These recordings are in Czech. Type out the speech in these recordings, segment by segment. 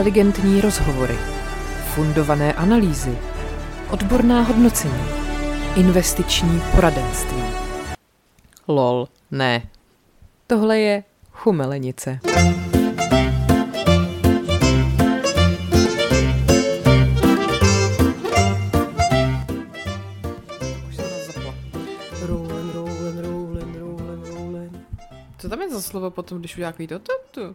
Inteligentní rozhovory, fundované analýzy, odborná hodnocení, investiční poradenství. Lol, ne. Tohle je chumelenice. Co tam je za slovo potom, když udělá takový to? to, to?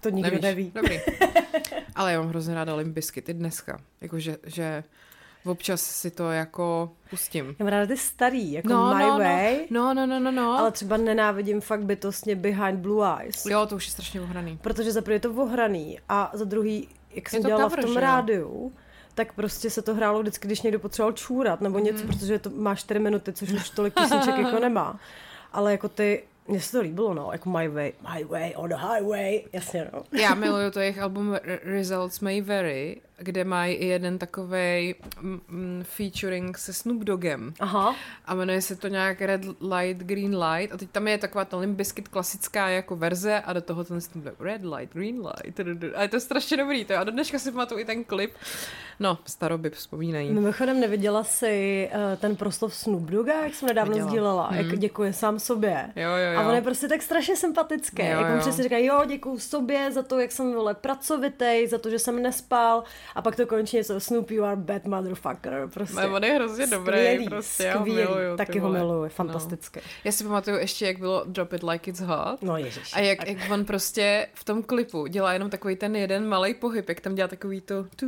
To nikdo Nevíš? neví. Dobrý. Ale já mám hrozně ráda limbiskit i dneska. Jakože, že občas si to jako pustím. Já mám ráda ty starý, jako No, My no, no. Way, No, no, no, no, no. ale třeba nenávidím fakt bytostně Behind Blue Eyes. Jo, to už je strašně ohraný. Protože za první je to ohraný a za druhý, jak jsem to dělala cover, v tom rádiu, tak prostě se to hrálo vždycky, když někdo potřeboval čůrat nebo něco, protože to má 4 minuty, což už tolik písniček jako nemá. Ale jako ty, mně se to líbilo, no, jako My Way, My Way on the Highway, jasně, no. Já miluju to jejich album Results May Vary, kde mají i jeden takovej mm, mm, featuring se Snoop Doggem. Aha, A jmenuje se to nějak Red Light, Green Light. A teď tam je taková ta Limp Bizkit klasická jako verze a do toho ten Snoop Dogg Red Light, Green Light. A je to strašně dobrý. To. A do dneška si pamatuju i ten klip. No, staroby vzpomínají. Mimochodem neviděla si uh, ten proslov Snoop Dogga, jak jsem nedávno Viděla. sdílela, hmm. jak děkuje sám sobě. Jo, jo, jo. A on je prostě tak strašně sympatický. Jo, Jak on přesně říká, jo, děkuju sobě za to, jak jsem vole pracovitej, za to, že jsem nespal. A pak to končí něco, Snoop, you are bad motherfucker. Prostě. Ale on je hrozně dobrý, Skvělý, prostě, já ho skvělý. miluju, Taky ho miluju, No. fantastický. Já si pamatuju ještě, jak bylo Drop It Like It's Hot. No, ježiš. A jak, jak on prostě v tom klipu dělá jenom takový ten jeden malý pohyb, jak tam dělá takový to tu,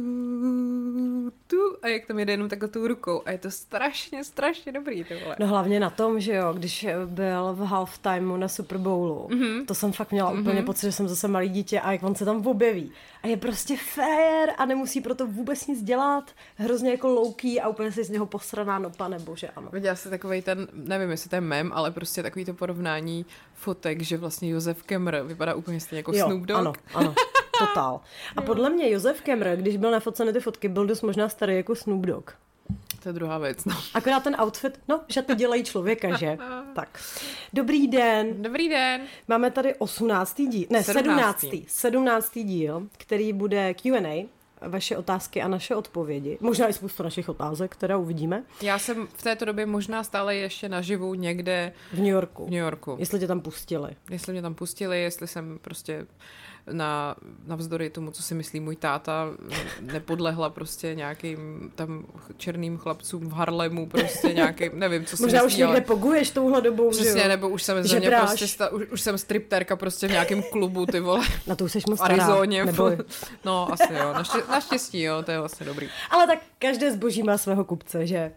tu, a jak tam jede jenom takhle tou rukou. A je to strašně, strašně dobrý, ty vole. No hlavně na tom, že jo, když byl v halftimeu na Super Bowlu, mm-hmm. to jsem fakt měla mm-hmm. úplně pocit, že jsem zase malý dítě a jak on se tam objeví. A je prostě fair a nemusí proto vůbec nic dělat. Hrozně jako louký a úplně si z něho posraná nopa, nebo že ano. Viděla jsi takový ten, nevím, jestli to je mem, ale prostě takový to porovnání fotek, že vlastně Josef Kemr vypadá úplně stejně jako jo, Snoop Dogg. ano, ano. Totál. A podle mě Josef Kemr, když byl nafoceny ty fotky, byl dost možná starý jako Snoop Dogg. To je druhá věc, no. Akorát ten outfit, no, že to dělají člověka, že? Tak. Dobrý den. Dobrý den. Máme tady 18. díl, ne, 17. 17.. 17. díl, který bude Q&A, vaše otázky a naše odpovědi. Možná i spoustu našich otázek, které uvidíme Já jsem v této době možná stále ještě naživu někde v New Yorku. v New Yorku. Jestli tě tam pustili. Jestli mě tam pustili, jestli jsem prostě na, navzdory tomu, co si myslí můj táta, nepodlehla prostě nějakým tam černým chlapcům v Harlemu, prostě nějakým, nevím, co si Možná myslí, už někde ale poguješ touhle dobou, že Přesně, jo? nebo už jsem ze mě prostě, sta, už, už jsem stripterka prostě v nějakém klubu, ty vole, Na to už seš moc v. Arizoně. Neboj. No, asi jo, Naště, naštěstí, jo, to je vlastně dobrý. Ale tak každé zboží má svého kupce, že?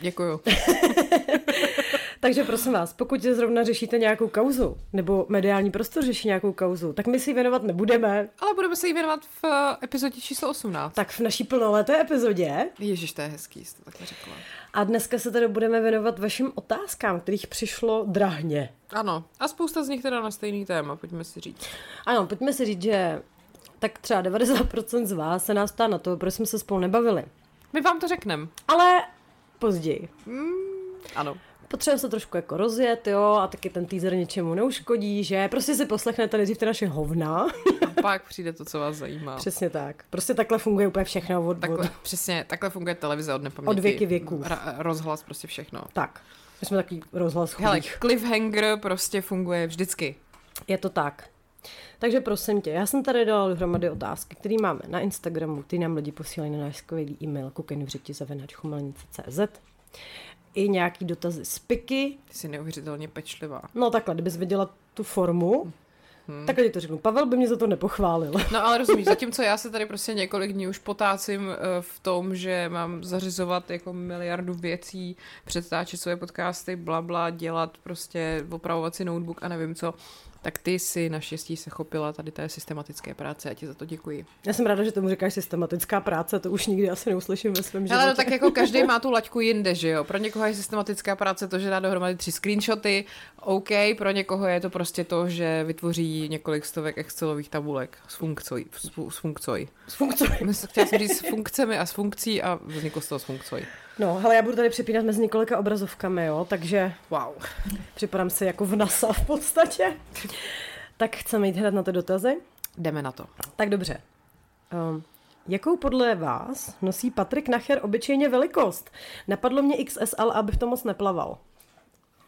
Děkuju. Takže prosím vás, pokud zrovna řešíte nějakou kauzu, nebo mediální prostor řeší nějakou kauzu, tak my si ji věnovat nebudeme. Ale budeme se jí věnovat v eh, epizodě číslo 18. Tak v naší plnoleté epizodě. Ježiš, to je hezký, jste takhle řekla. A dneska se tedy budeme věnovat vašim otázkám, kterých přišlo drahně. Ano, a spousta z nich teda na stejný téma, pojďme si říct. Ano, pojďme si říct, že tak třeba 90% z vás se nás ptá na to, proč jsme se spolu nebavili. My vám to řekneme. Ale později. Ano. Potřebujeme se trošku jako rozjet, jo, a taky ten teaser něčemu neuškodí, že prostě si poslechnete nejdřív ty naše hovna. A pak přijde to, co vás zajímá. Přesně tak. Prostě takhle funguje úplně všechno od, Takhle, od... přesně, takhle funguje televize od nepaměti. Od věky věků. Ra- rozhlas, prostě všechno. Tak. My jsme takový rozhlas Hele, chudých. cliffhanger prostě funguje vždycky. Je to tak. Takže prosím tě, já jsem tady dala dohromady otázky, které máme na Instagramu, ty nám lidi posílají na náš skvělý e-mail kukenvřiti.cz i nějaký dotazy z piky. Ty jsi neuvěřitelně pečlivá. No takhle, kdybys viděla tu formu, hmm. takhle ti to řeknu. Pavel by mě za to nepochválil. No ale rozumíš, zatímco já se tady prostě několik dní už potácím eh, v tom, že mám zařizovat jako miliardu věcí, předtáčet svoje podcasty, bla, bla, dělat prostě, opravovat si notebook a nevím co, tak ty si naštěstí se chopila tady té systematické práce a ti za to děkuji. Já jsem ráda, že tomu říkáš systematická práce, to už nikdy asi neuslyším ve svém životě. Ale no, tak jako každý má tu laťku jinde, že jo? Pro někoho je systematická práce to, že dá dohromady tři screenshoty, OK, pro někoho je to prostě to, že vytvoří několik stovek Excelových tabulek s funkcí. S funkcí. S funkcí. Chtěla jsem říct s funkcemi a s funkcí a vzniklo z toho s funkcí. No, hele, já budu tady přepínat mezi několika obrazovkami, jo, takže Wow. připadám si jako v NASA v podstatě. Tak chceme jít hned na ty dotazy? Jdeme na to. Tak dobře. Um, jakou podle vás nosí Patrik Nacher obyčejně velikost? Napadlo mě XSL, aby v tom moc neplaval.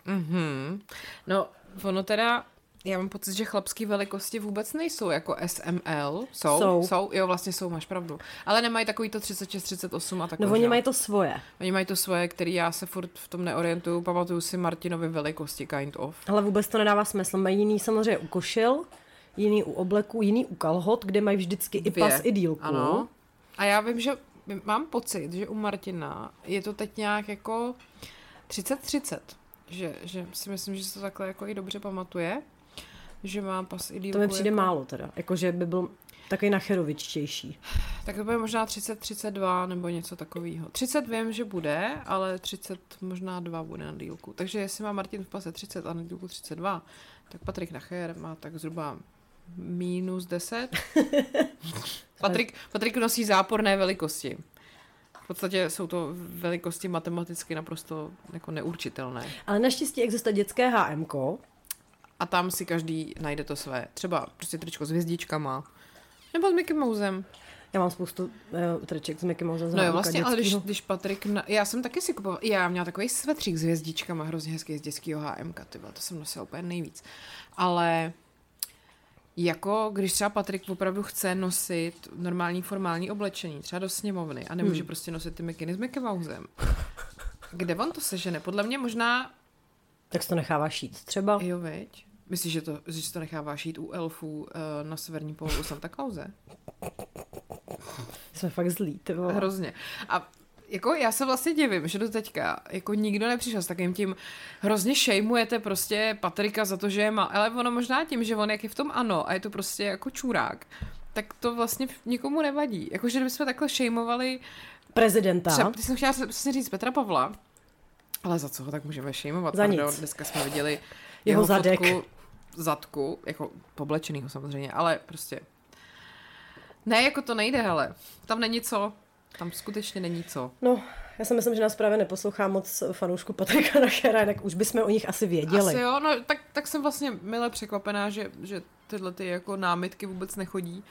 Mhm. No, ono teda, já mám pocit, že chlapské velikosti vůbec nejsou jako SML. Jsou? Jsou. jsou? Jo, vlastně jsou, máš pravdu. Ale nemají takový to 36, 38 a takové. No oni mají to svoje. Oni mají to svoje, který já se furt v tom neorientuju. Pamatuju si Martinovy velikosti, kind of. Ale vůbec to nedává smysl. Mají jiný samozřejmě u košil, jiný u obleku, jiný u kalhot, kde mají vždycky i Dvě. pas, i dílku. Ano. A já vím, že mám pocit, že u Martina je to teď nějak jako 30-30. Že, že si myslím, že se to takhle jako i dobře pamatuje. Že má pas i dílku. To mi přijde jako... málo teda. Jakože by byl takový nacherovičtější. Tak to bude možná 30-32 nebo něco takového. 30 vím, že bude, ale 30 možná 2 bude na dílku. Takže jestli má Martin v pase 30 a na dílku 32, tak Patrik Nacher má tak zhruba minus 10. Patrik, Patrik nosí záporné velikosti. V podstatě jsou to velikosti matematicky naprosto jako neurčitelné. Ale naštěstí existuje dětské HMK, A tam si každý najde to své. Třeba prostě tričko s hvězdičkama. Nebo s Mickey Mousem. Já mám spoustu uh, triček s Mickey Mouse. No jo, vlastně, ale když, když Patrik, na... já jsem taky si kupovala, já měla takový svetřík s hvězdičkama, hrozně hezký z dětského HMK, ty to jsem nosila úplně nejvíc. Ale jako když třeba Patrik opravdu chce nosit normální formální oblečení, třeba do sněmovny a nemůže hmm. prostě nosit ty mikiny s Mickey Mousem. Kde on to sežene? Podle mě možná, Tak to nechává šít třeba. jo veď, myslíš, že to, že se to nechává šít u elfů uh, na severní polu u Santa Clause? Jsme fakt zlí, ty vole. Hrozně. A jako já se vlastně divím, že do teďka jako nikdo nepřišel s takým tím hrozně šejmujete prostě Patrika za to, že je má, ale ono možná tím, že on jak je v tom ano a je to prostě jako čurák, tak to vlastně nikomu nevadí. Jakože kdybychom takhle šejmovali, Prezidenta. třeba, ty jsem chtěla přesně říct Petra Pavla, ale za co ho tak můžeme šejmovat? Za Pardon, nic. Dneska jsme viděli Jeho jeho, zadek. fotku zadku, jako poblečenýho samozřejmě, ale prostě ne, jako to nejde, hele. Tam není co. Tam skutečně není co. No, já si myslím, že nás právě neposlouchá moc fanoušku Patrika Nachera, tak už bychom o nich asi věděli. Asi jo, no tak, tak jsem vlastně mile překvapená, že, že tyhle ty jako námitky vůbec nechodí.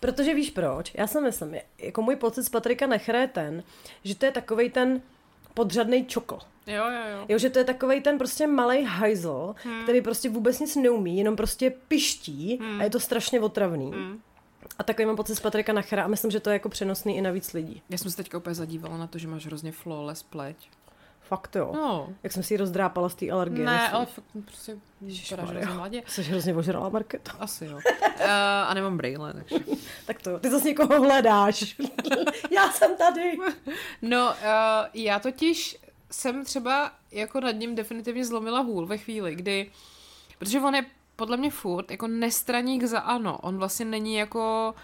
Protože víš proč? Já si myslím, jako můj pocit z Patrika Nechera je ten, že to je takovej ten podřadný čokl. Jo, jo, jo. Jo, že to je takovej ten prostě malý hajzl, hmm. který prostě vůbec nic neumí, jenom prostě piští hmm. a je to strašně otravný. Hmm. A takový mám pocit z Patrika Nachera a myslím, že to je jako přenosný i na víc lidí. Já jsem se teďka úplně zadívala na to, že máš hrozně flawless pleť. Fakt jo. No. Jak jsem si ji rozdrápala z té alergie. Ne, asi. ale fakt prostě vypadáš hrozně mladě. Jsi hrozně ožrala, Marketo. Asi jo. Uh, a nemám brýle, takže. Tak to jo. Ty zase někoho hledáš. Já jsem tady. No, uh, já totiž jsem třeba jako nad ním definitivně zlomila hůl ve chvíli, kdy, protože on je podle mě furt jako nestraník za ANO. On vlastně není jako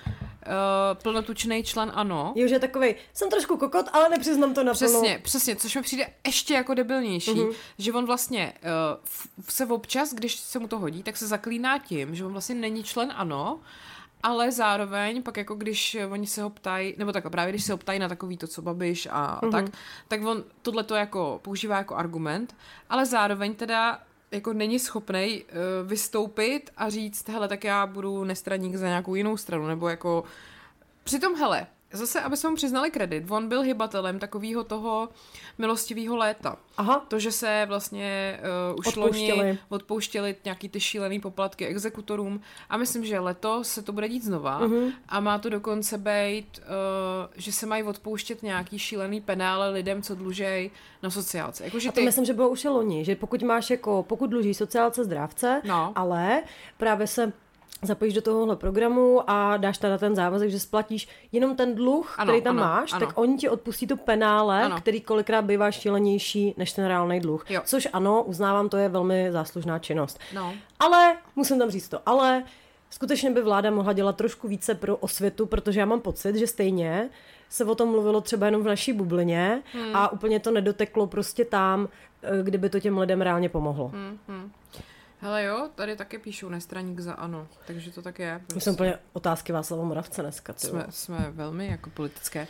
uh, plnotučný člen ANO. Jo, že je takovej, jsem trošku kokot, ale nepřiznám to naplno. Přesně, přesně, což mi přijde ještě jako debilnější, uh-huh. že on vlastně uh, se občas, když se mu to hodí, tak se zaklíná tím, že on vlastně není člen ANO, ale zároveň pak jako když oni se ho ptají, nebo tak právě když se ho ptají na takový to, co babiš a uh-huh. tak, tak on tohle to jako používá jako argument, ale zároveň teda jako není schopnej uh, vystoupit a říct, hele, tak já budu nestraník za nějakou jinou stranu, nebo jako Přitom, hele, zase, aby jsme mu přiznali kredit, on byl hybatelem takového toho milostivého léta. Aha. To, že se vlastně uh, už Odpouštěli. loni odpouštěli nějaký ty šílený poplatky exekutorům a myslím, že letos se to bude dít znova uh-huh. a má to dokonce být, uh, že se mají odpouštět nějaký šílený penále lidem, co dlužej na sociálce. Jako, že A to myslím, že bylo už loni, že pokud máš jako, pokud dluží sociálce zdrávce, No. ale právě se zapojíš do tohohle programu a dáš teda ten závazek, že splatíš jenom ten dluh, Ano, který tam ano, máš, ano. tak oni ti odpustí to penále, Ano. který kolikrát bývá šílenější než ten reálný dluh. Jo. Což ano, uznávám, to je velmi záslužná činnost. No. Ale, musím tam říct to, ale skutečně by vláda mohla dělat trošku více pro osvětu, protože já mám pocit, že stejně se o tom mluvilo třeba jenom v naší bublině hmm. a úplně to nedoteklo prostě tam, eh, kdyby to těm lidem reálně pomohlo. Hmm. Hele jo, tady taky píšou nestraník za ano, takže to tak je. Prostě. Jsme úplně otázky Václava Moravce dneska. Jsme, jsme velmi jako politické.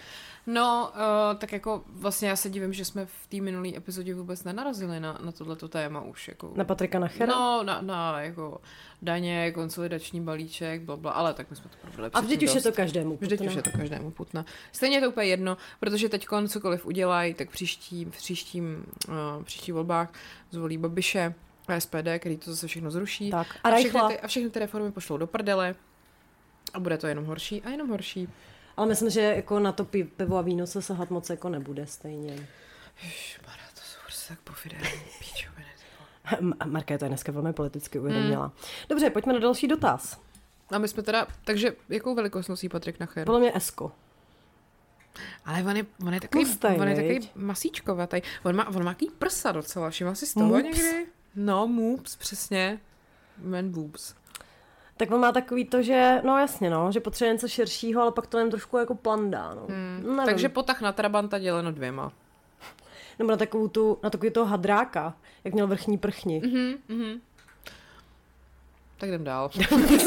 No, uh, tak jako vlastně já se divím, že jsme v té minulé epizodě vůbec nenarazili na, na tohleto téma už. Jako, na Patrika Nachera? No, na, na jako daně, konsolidační balíček, bla, bla, ale tak my jsme to probrali A vždyť už je to každému putna. Vždyť už je to každému putna. Stejně je to úplně jedno, protože teď cokoliv udělají, tak příští, v příštím, uh, příští volbách zvolí Babiše, SPD, který to zase všechno zruší. Tak. A, a, všechny ty, a všechny ty reformy pošlou do prdele a bude to jenom horší a jenom horší. Ale myslím, že jako na to pivo a víno se sahat moc jako nebude stejně. Ježišmarja, to jsou prostě tak pofidelní píčoviny. Marka je to dneska velmi politicky uvědomila. Hmm. Dobře, pojďme na další dotaz. A my jsme teda, takže jakou velikost nosí Patrik Nacher? Podle mě Esko. Ale on je, on je takový, Pustej, on je takový masíčkovatý. On má, on má prsa docela, všiml si z toho někdy? No, moops, přesně. Man boobs. Tak on má takový to, že, no jasně, no, že potřebuje něco širšího, ale pak to jen trošku jako plandá, no. Hmm. Takže potah na Trabanta děleno dvěma. Nebo na takovou tu, na takový toho hadráka, jak měl vrchní prchni. Mm-hmm, mm-hmm. Tak jdem dál.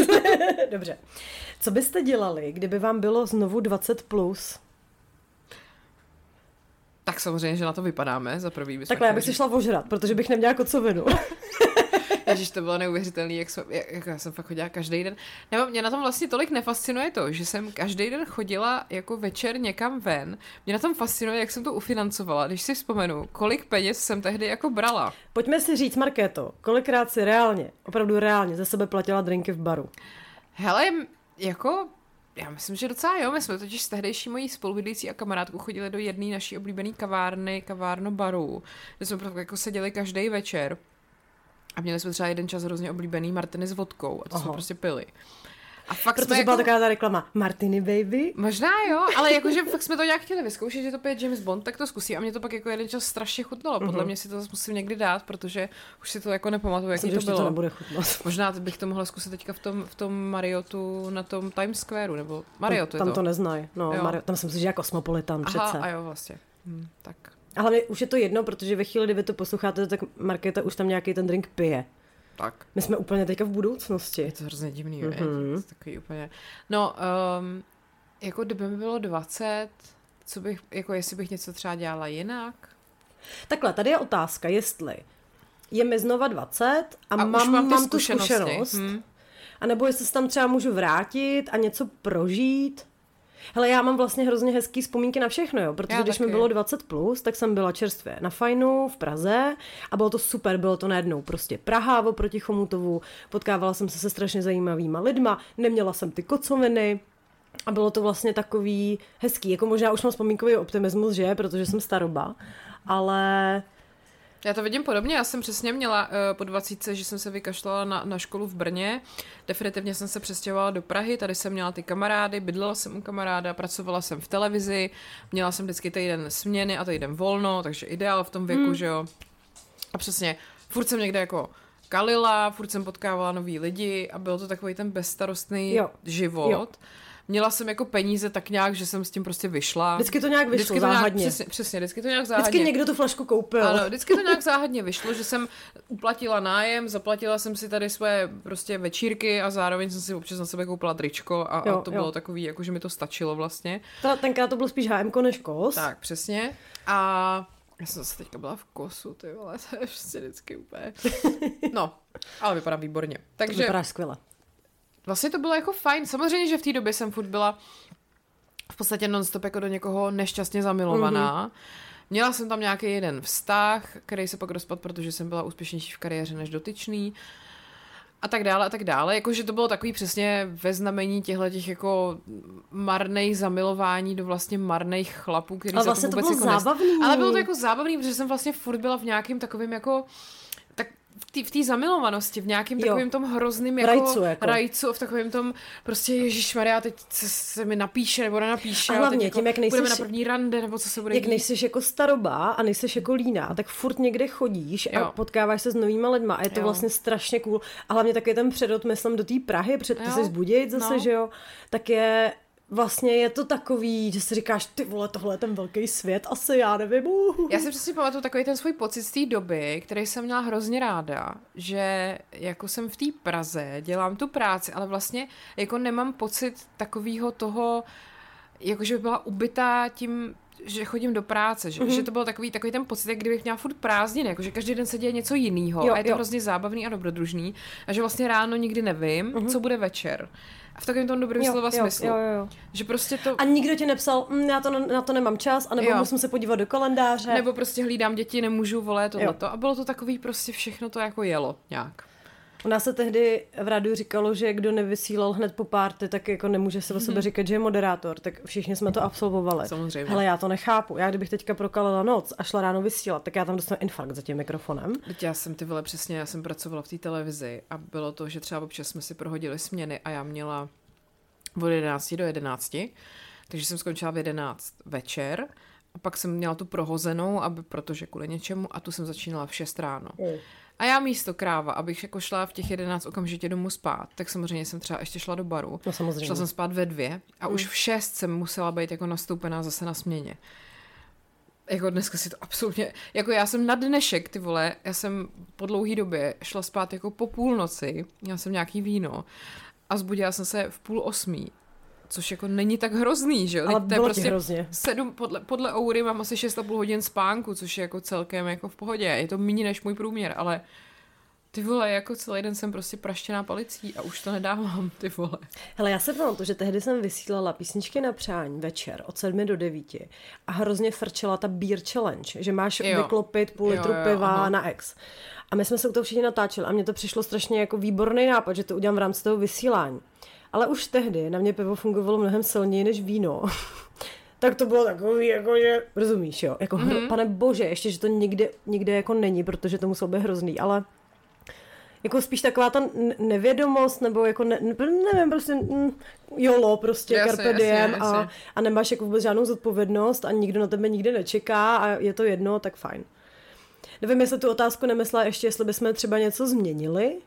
Dobře. Co byste dělali, kdyby vám bylo znovu 20 plus? Tak samozřejmě, že na to vypadáme za prvý. Takhle, já bych si šla ožrat, protože bych neměla kocovinu. Ježíš, to bylo neuvěřitelné, jak, jsem, jak já jsem fakt chodila každý den. Nebo mě na tom vlastně tolik nefascinuje to, že jsem každý den chodila jako večer někam ven. Mě na tom fascinuje, jak jsem to ufinancovala, když si vzpomenu, kolik peněz jsem tehdy jako brala. Pojďme si říct, Markéto, kolikrát si reálně, opravdu reálně za sebe platila drinky v baru? Hele, jako já myslím, že docela jo. My jsme totiž s tehdejší mojí spolubydlící a kamarádkou chodili do jedné naší oblíbené kavárny, kavárno baru, kde jsme jako seděli každý večer. A měli jsme třeba jeden čas hrozně oblíbený Martiny s vodkou a to Aha. jsme prostě pili. A fakt Protože jsme byla jako... taková ta reklama Martiny baby. Možná jo, ale jakože fakt jsme to nějak chtěli vyzkoušet, že to pije James Bond, tak to zkusím. A mě to pak jako jeden čas strašně chutnalo. Podle uh-huh. mě si to zase musím někdy dát, protože už si to jako nepamatuju, jak to bylo. To nebude chutnat. Možná bych to mohla zkusit teďka v tom, v tom Mariotu na tom Times Squareu, nebo Mariotu tam, tam to. to neznají. No, Mario, tam jsem si že jako Cosmopolitan Aha, přece. a jo, vlastně. Hm, tak. Ale už je to jedno, protože ve chvíli, kdy vy to posloucháte, tak Markéta už tam nějaký ten drink pije. Tak. My jsme úplně teďka v budoucnosti. Je to hrozně divný, mm-hmm. je takový úplně... No, um, jako kdyby mi bylo 20, co bych, jako jestli bych něco třeba dělala jinak? Takhle, tady je otázka, jestli je mi znova 20 a, a mám, mám, mám tu zkušenost, hmm. a nebo jestli se tam třeba můžu vrátit a něco prožít, Hele, já mám vlastně hrozně hezký vzpomínky na všechno, jo, protože já když taky. mi bylo 20 plus, tak jsem byla čerstvě na Fajnu v Praze a bylo to super, bylo to najednou prostě Praha oproti Chomutovu, potkávala jsem se se strašně zajímavýma lidma, neměla jsem ty kocoviny, a bylo to vlastně takový hezký, jako možná už mám vzpomínkový optimismus, že, protože jsem staroba, ale já to vidím podobně, já jsem přesně měla uh, po 20, že jsem se vykašlala na, na školu v Brně, definitivně jsem se přestěhovala do Prahy, tady jsem měla ty kamarády, bydlela jsem u kamaráda, pracovala jsem v televizi, měla jsem vždycky týden směny a týden volno, takže ideál v tom věku, hmm. že jo. A přesně, furt jsem někde jako kalila, furt jsem potkávala nový lidi a byl to takový ten bezstarostný jo. život. Jo měla jsem jako peníze tak nějak, že jsem s tím prostě vyšla. Vždycky to nějak vyšlo vždycky to záhadně. Nějak, přesně, přesně, vždycky to nějak záhadně. Vždycky někdo tu flašku koupil. Ano, vždycky to nějak záhadně vyšlo, že jsem uplatila nájem, zaplatila jsem si tady své prostě večírky a zároveň jsem si občas na sebe koupila tričko a, jo, a to jo. bylo takový, jako že mi to stačilo vlastně. Ta, tenkrát to bylo spíš HM než kos. Tak, přesně. A já jsem zase teďka byla v kosu, ty vole, to je prostě vždycky úplně... No, ale vypadá výborně. Takže... Vypadá skvěle. Vlastně to bylo jako fajn. Samozřejmě, že v té době jsem furt byla v podstatě nonstop jako do někoho nešťastně zamilovaná. Mm-hmm. Měla jsem tam nějaký jeden vztah, který se pak rozpad, protože jsem byla úspěšnější v kariéře než dotyčný. A tak dále, a tak dále. Jakože to bylo takový přesně ve znamení těchto těch jako marných zamilování do vlastně marných chlapů, který se vlastně to, vůbec to bylo jako zábavný. Nes... Ale bylo to jako zábavný, protože jsem vlastně furt byla v nějakém takovém jako v té zamilovanosti, v nějakém takovém tom hrozným jako rajcu, jako. rajcu, v takovém tom prostě Ježíš Maria, teď se, se mi napíše nebo nenapíše. A hlavně jako tím, jak nejsi, budeme na první rande, nebo co se bude Jak nejsi jako staroba a nejsi jako líná, tak furt někde chodíš a jo. potkáváš se s novýma lidma a je to jo. vlastně strašně cool. A hlavně taky ten předot, myslím, do té Prahy, před ty se zbudit zase, no. že jo, tak je vlastně je to takový, že si říkáš, ty vole, tohle je ten velký svět, asi já nevím. Já si přesně pamatuju takový ten svůj pocit z té doby, který jsem měla hrozně ráda, že jako jsem v té Praze, dělám tu práci, ale vlastně jako nemám pocit takového toho, jakože by byla ubytá tím, že chodím do práce, že, mm-hmm. že to byl takový, takový ten pocit, jak kdybych měla furt prázdniny, jako že každý den se děje něco jiného a je to jo. hrozně zábavný a dobrodružný a že vlastně ráno nikdy nevím, mm-hmm. co bude večer. A v takovém tom dobrém slova jo, smyslu. Jo, jo, jo. Že prostě to... A nikdo ti nepsal, mm, já to na, na to nemám čas, anebo jo. musím se podívat do kalendáře. Nebo prostě hlídám děti, nemůžu, volet tohleto. A bylo to takový prostě všechno to jako jelo nějak. U nás se tehdy v rádiu říkalo, že kdo nevysílal hned po párty, tak jako nemůže se o sebe mm-hmm. říkat, že je moderátor. Tak všichni jsme to absolvovali. Samozřejmě. Hele, já to nechápu. Já kdybych teďka prokalila noc a šla ráno vysílat, tak já tam dostanu infarkt za tím mikrofonem. Teď já jsem ty vole přesně, já jsem pracovala v té televizi a bylo to, že třeba občas jsme si prohodili směny a já měla od 11 do 11, takže jsem skončila v 11 večer a pak jsem měla tu prohozenou, aby, protože kvůli něčemu a tu jsem začínala v 6 ráno. Mm. A já místo kráva, abych jako šla v těch 11 okamžitě domů spát, tak samozřejmě jsem třeba ještě šla do baru. No samozřejmě. Šla jsem spát ve dvě a mm. už v 6 jsem musela být jako nastoupená zase na směně. Jako dneska si to absolutně, jako já jsem na dnešek, ty vole, já jsem po dlouhé době šla spát jako po půlnoci, měla jsem nějaký víno a zbudila jsem se v půl osmí což jako není tak hrozný, že jo? Ale to je prostě hrozně. Sedm, podle, podle Oury mám asi 6,5 hodin spánku, což je jako celkem jako v pohodě. Je to méně než můj průměr, ale ty vole, jako celý den jsem prostě praštěná palicí a už to nedávám, ty vole. Hele, já se to, že tehdy jsem vysílala písničky na přání večer od 7 do 9 a hrozně frčela ta beer challenge, že máš jo. vyklopit půl litru jo, jo, piva aha. na ex. A my jsme se u toho všichni natáčeli a mně to přišlo strašně jako výborný nápad, že to udělám v rámci toho vysílání. Ale už tehdy na mě pivo fungovalo mnohem silněji než víno. tak to bylo takový, jako že, rozumíš, jo? Jako, mm-hmm. pane bože, ještě, že to nikde, nikde jako není, protože to muselo být hrozný, ale jako spíš taková ta nevědomost, nebo jako ne, nevím, prostě mm, jolo, prostě jasně, carpe diem jasně, jasně. A, a nemáš jako vůbec žádnou zodpovědnost a nikdo na tebe nikdy nečeká a je to jedno, tak fajn. Nevím, jestli tu otázku nemyslela ještě, jestli bychom třeba něco změnili,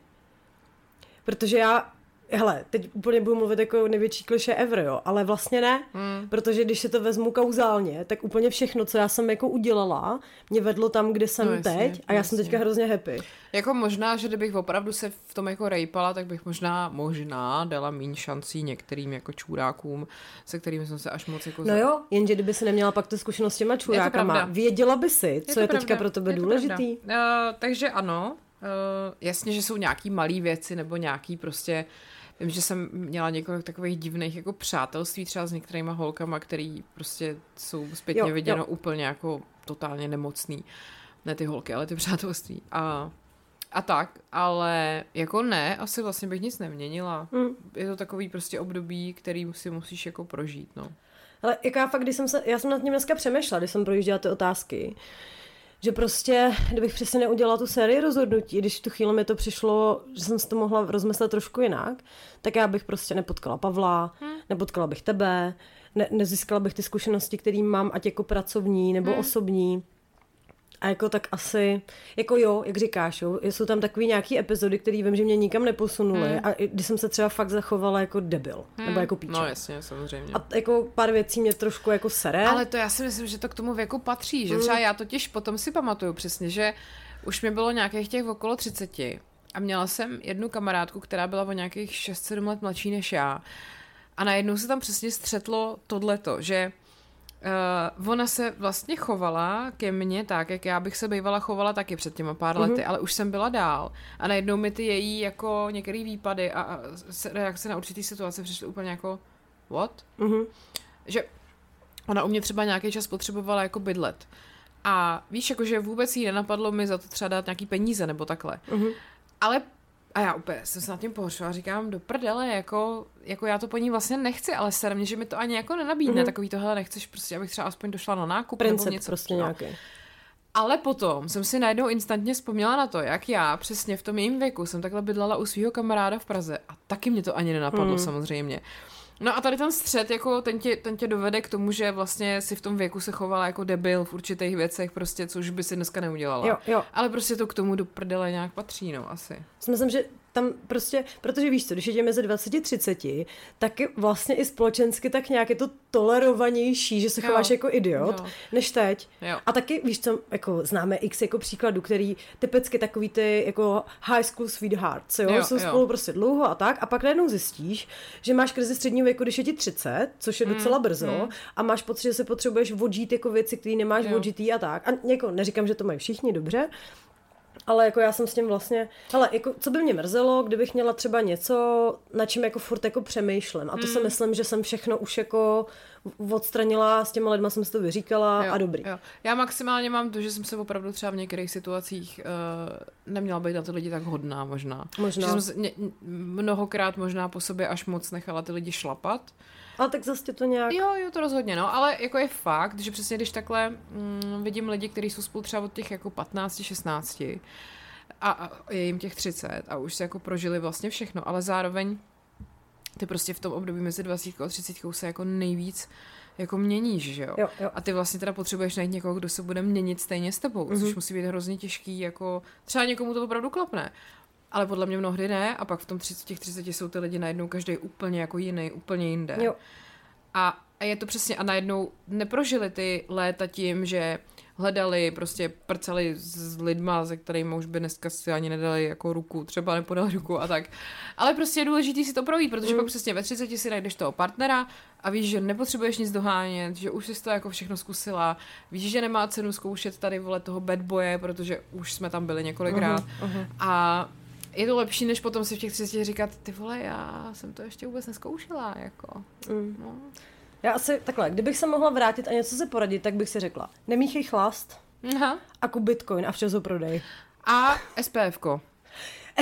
protože já Hele, teď úplně budu mluvit jako největší kliše ever, jo, ale vlastně ne, mm. protože když si to vezmu kauzálně, tak úplně všechno, co já jsem jako udělala, mě vedlo tam, kde jsem no, jasně, teď a já jasně. jsem teďka hrozně happy. Jako možná, že kdybych opravdu se v tom jako rejpala, tak bych možná, možná dala méně šancí některým jako čůrákům, se kterými jsem se až moc jako... No jo, jenže kdyby si neměla pak tu zkušenost s těma čůrákama, věděla by si, co je, je teďka pro tebe je důležitý. Uh, takže ano, uh, jasně, že jsou nějaký malé věci nebo nějaký prostě Vím, že jsem měla několik takových divných jako přátelství třeba s některýma holkama, který prostě jsou zpětně jo, viděno jo. úplně jako totálně nemocný. Ne ty holky, ale ty přátelství. A, a tak, ale jako ne, asi vlastně bych nic neměnila. Mm. Je to takový prostě období, který si musíš jako prožít, no. Ale jak já fakt, když jsem se, já jsem nad tím dneska přemýšlela, když jsem projížděla ty otázky, že prostě, kdybych přesně neudělala tu sérii rozhodnutí, když v tu chvíli mi to přišlo, že jsem si to mohla rozmyslet trošku jinak, tak já bych prostě nepotkala Pavla, hmm. nepotkala bych tebe, ne, nezískala bych ty zkušenosti, které mám, ať jako pracovní nebo hmm. osobní. A jako tak asi, jako jo, jak říkáš, jo, jsou tam takový nějaký epizody, které vím, že mě nikam neposunuly hmm. a když jsem se třeba fakt zachovala jako debil, hmm. nebo jako píče. No jasně, samozřejmě. A jako pár věcí mě trošku jako sere. Ale to já si myslím, že to k tomu věku patří, že hmm. třeba já totiž potom si pamatuju přesně, že už mi bylo nějakých těch okolo 30 a měla jsem jednu kamarádku, která byla o nějakých 6-7 let mladší než já a najednou se tam přesně střetlo tohleto, že Uh, ona se vlastně chovala ke mně tak, jak já bych se bývala chovala taky před těma pár mm-hmm. lety, ale už jsem byla dál a najednou mi ty její jako některé výpady a, a reakce na určitý situace přišly úplně jako what? Mm-hmm. Že ona u mě třeba nějaký čas potřebovala jako bydlet. A víš, jakože vůbec jí nenapadlo mi za to třeba dát nějaký peníze nebo takhle. Mm-hmm. Ale a já úplně jsem se nad tím pohoršila a říkám, do prdele, jako, jako já to po ní vlastně nechci, ale sere mě, že mi to ani jako nenabídne, mm-hmm. takový tohle nechceš prostě, abych třeba aspoň došla na nákup Princip nebo něco. prostě no. nějaký. Ale potom jsem si najednou instantně vzpomněla na to, jak já přesně v tom jejím věku jsem takhle bydlela u svého kamaráda v Praze a taky mě to ani nenapadlo mm. samozřejmě. No a tady ten střed, jako ten tě, ten tě dovede k tomu, že vlastně si v tom věku se chovala jako debil v určitých věcech, prostě, což by si dneska neudělala. Jo, jo. Ale prostě to k tomu do prdele nějak patří, no, asi. Myslím, že tam prostě, protože víš co, když je mezi 20 30, tak je vlastně i společensky tak nějak je to tolerovanější, že se jo. chováš jako idiot, jo. než teď. Jo. A taky, víš co, jako známe x jako příkladů, který typicky takový ty jako high school sweethearts, jo, jo jsou jo. spolu prostě dlouho a tak, a pak najednou zjistíš, že máš krizi středního věku, když je ti 30, což je mm, docela brzo, mm. a máš pocit, že se potřebuješ vodžít jako věci, které nemáš jo. vodžitý a tak. A jako neříkám, že to mají všichni dobře, ale jako já jsem s tím vlastně, ale jako co by mě mrzelo, kdybych měla třeba něco, na čem jako furt jako přemýšlím. A to mm. si myslím, že jsem všechno už jako odstranila, s těma lidma jsem si to vyříkala jo, a dobrý. Jo. Já maximálně mám to, že jsem se opravdu třeba v některých situacích uh, neměla být na ty lidi tak hodná možná. Možná. Že jsem se, ně, mnohokrát možná po sobě až moc nechala ty lidi šlapat. Ale tak zase to nějak... Jo, jo, to rozhodně, no, ale jako je fakt, že přesně když takhle mm, vidím lidi, kteří jsou spolu třeba od těch jako 15, 16 a, a je jim těch 30 a už se jako prožili vlastně všechno, ale zároveň ty prostě v tom období mezi 20 a 30 se jako nejvíc jako měníš, že jo? jo, jo. A ty vlastně teda potřebuješ najít někoho, kdo se bude měnit stejně s tebou, mm-hmm. což musí být hrozně těžký, jako třeba někomu to opravdu klapne. Ale podle mě mnohdy ne a pak v tom 30, těch 30 jsou ty lidi najednou každý úplně jako jiný, úplně jinde. Jo. A, a je to přesně, a najednou neprožili ty léta tím, že hledali, prostě prcali s lidma, se kterými už by dneska si ani nedali jako ruku, třeba nepodal ruku a tak. Ale prostě je důležité si to projít, protože mm. pak přesně ve 30 si najdeš toho partnera a víš, že nepotřebuješ nic dohánět, že už jsi to jako všechno zkusila, víš, že nemá cenu zkoušet tady vole toho bad boye, protože už jsme tam byli několikrát. Uh-huh, uh-huh. A je to lepší, než potom si v těch 30 říkat, ty vole, já jsem to ještě vůbec neskoušela, jako. Mm. No. Já asi takhle, kdybych se mohla vrátit a něco se poradit, tak bych si řekla, nemíchej chlast Aha. a kup bitcoin a včas ho prodej. A SPFko.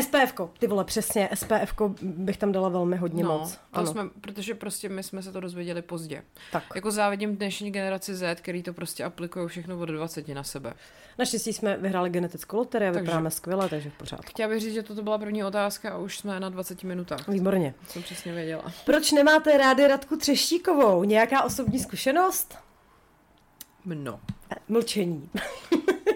SPF, ty vole, přesně, SPF bych tam dala velmi hodně no, moc. To ano. jsme, protože prostě my jsme se to dozvěděli pozdě. Tak. Jako závidím dnešní generaci Z, který to prostě aplikují všechno od 20 na sebe. Naštěstí jsme vyhráli genetickou loterii vypadáme skvěle, takže v pořádku. Chtěla bych říct, že toto byla první otázka a už jsme na 20 minutách. Výborně. Jsem přesně věděla. Proč nemáte rádi Radku Třeštíkovou? Nějaká osobní zkušenost? No. Mlčení.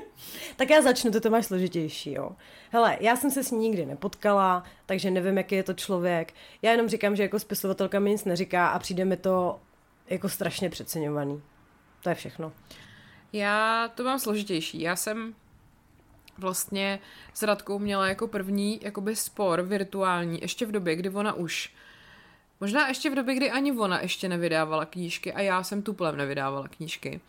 tak já začnu, to máš složitější, jo. Hele, já jsem se s ní nikdy nepotkala, takže nevím, jaký je to člověk. Já jenom říkám, že jako spisovatelka mi nic neříká a přijde mi to jako strašně přeceňovaný. To je všechno. Já to mám složitější. Já jsem vlastně s Radkou měla jako první jakoby spor virtuální, ještě v době, kdy ona už Možná ještě v době, kdy ani ona ještě nevydávala knížky a já jsem tuplem nevydávala knížky.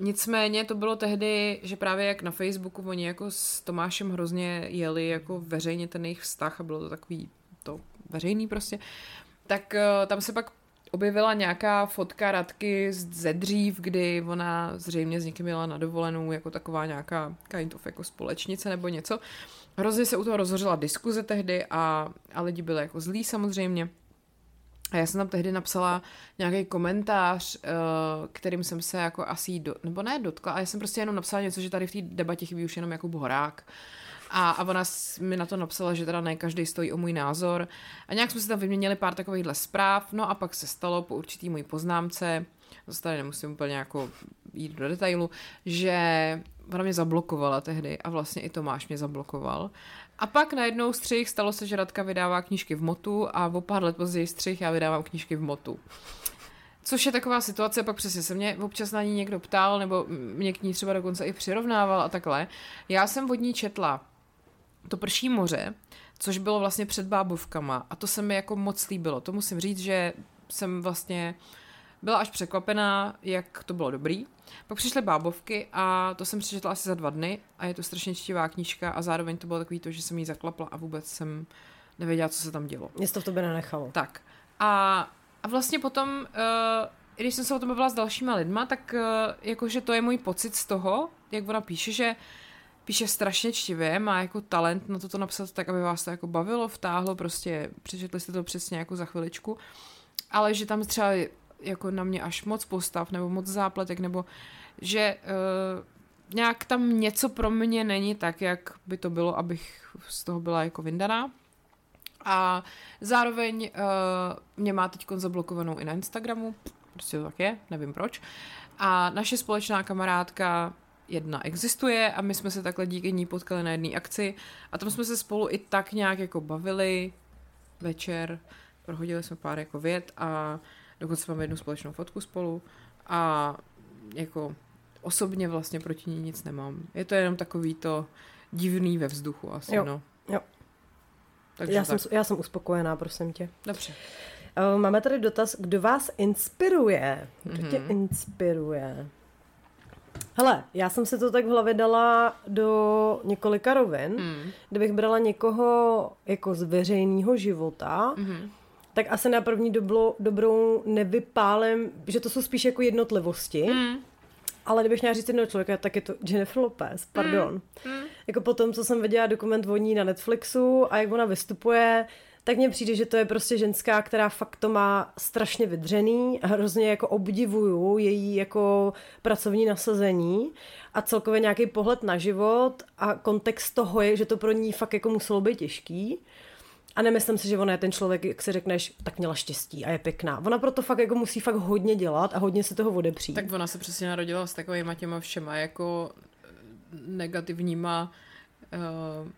Nicméně to bylo tehdy, že právě jak na Facebooku oni jako s Tomášem hrozně jeli jako veřejně ten jejich vztah a bylo to takový to veřejný prostě, tak uh, tam se pak objevila nějaká fotka Radky ze dřív, kdy ona zřejmě s někým měla na dovolenou jako taková nějaká kind of jako společnice nebo něco. Hrozně se u toho rozhořela diskuze tehdy a, a lidi byli jako zlí samozřejmě. A já jsem tam tehdy napsala nějaký komentář, eh, kterým jsem se jako asi, do, nebo ne dotkla, ale já jsem prostě jenom napsala něco, že tady v té debatě chybí už jenom jako Bohorák. A, a ona mi na to napsala, že teda ne každý stojí o můj názor. A nějak jsme si tam vyměnili pár takovýchhle zpráv, no a pak se stalo po určitý můj poznámce, zase tady nemusím úplně jako jít do detailu, že ona mě zablokovala tehdy a vlastně i Tomáš mě zablokoval. A pak najednou střih stalo se, že Radka vydává knížky v motu a o pár let později střih já vydávám knížky v motu. Což je taková situace, pak přesně se mě občas na ní někdo ptal, nebo mě k ní třeba dokonce i přirovnával a takhle. Já jsem vodní četla to prší moře, což bylo vlastně před bábovkama a to se mi jako moc líbilo. To musím říct, že jsem vlastně byla až překvapená, jak to bylo dobrý. Pak přišly bábovky a to jsem přečetla asi za dva dny a je to strašně čtivá knížka a zároveň to bylo takový to, že jsem jí zaklapla a vůbec jsem nevěděla, co se tam dělo. Mě to v tobě nenechalo. Tak. A, a vlastně potom, uh, když jsem se o tom bavila s dalšíma lidma, tak uh, jakože to je můj pocit z toho, jak ona píše, že píše strašně čtivě, má jako talent na toto napsat tak, aby vás to jako bavilo, vtáhlo, prostě přečetli jste to přesně jako za chviličku, ale že tam třeba jako na mě až moc postav, nebo moc zápletek, nebo že uh, nějak tam něco pro mě není tak, jak by to bylo, abych z toho byla jako vyndaná. A zároveň uh, mě má teď zablokovanou i na Instagramu, prostě to tak je, nevím proč. A naše společná kamarádka jedna existuje a my jsme se takhle díky ní potkali na jedné akci a tam jsme se spolu i tak nějak jako bavili večer, prohodili jsme pár jako věd a dokonce máme jednu společnou fotku spolu a jako osobně vlastně proti ní nic nemám. Je to jenom takový to divný ve vzduchu asi, jo. no. Jo. Takže já, tak. jsem, já jsem uspokojená, prosím tě. Dobře. Eh, máme tady dotaz, kdo vás inspiruje? Kdo mm-hmm. tě mhm. inspiruje? Hele, já jsem se to tak v hlavě dala do několika rovin. Mm. Kdybych brala někoho jako z veřejného života, mm. Tak asi na první doblo, dobrou nevypálem, že to jsou spíš jako jednotlivosti. Mm. Ale kdybych měla říct jednoho člověka, tak je to Jennifer Lopez, pardon. Mm. Mm. Jako potom, co jsem viděla dokument o ní na Netflixu a jak ona vystupuje, tak mně přijde, že to je prostě ženská, která fakt to má strašně vydřený a hrozně jako obdivuju její jako pracovní nasazení a celkově nějaký pohled na život a kontext toho je, že to pro ní fakt jako muselo být těžký. A nemyslím si, že ona je ten člověk, jak si řekneš, tak měla štěstí a je pěkná. Ona proto fakt jako musí fakt hodně dělat a hodně se toho odepřít. Tak ona se přesně narodila s takovýma těma všema jako negativníma uh,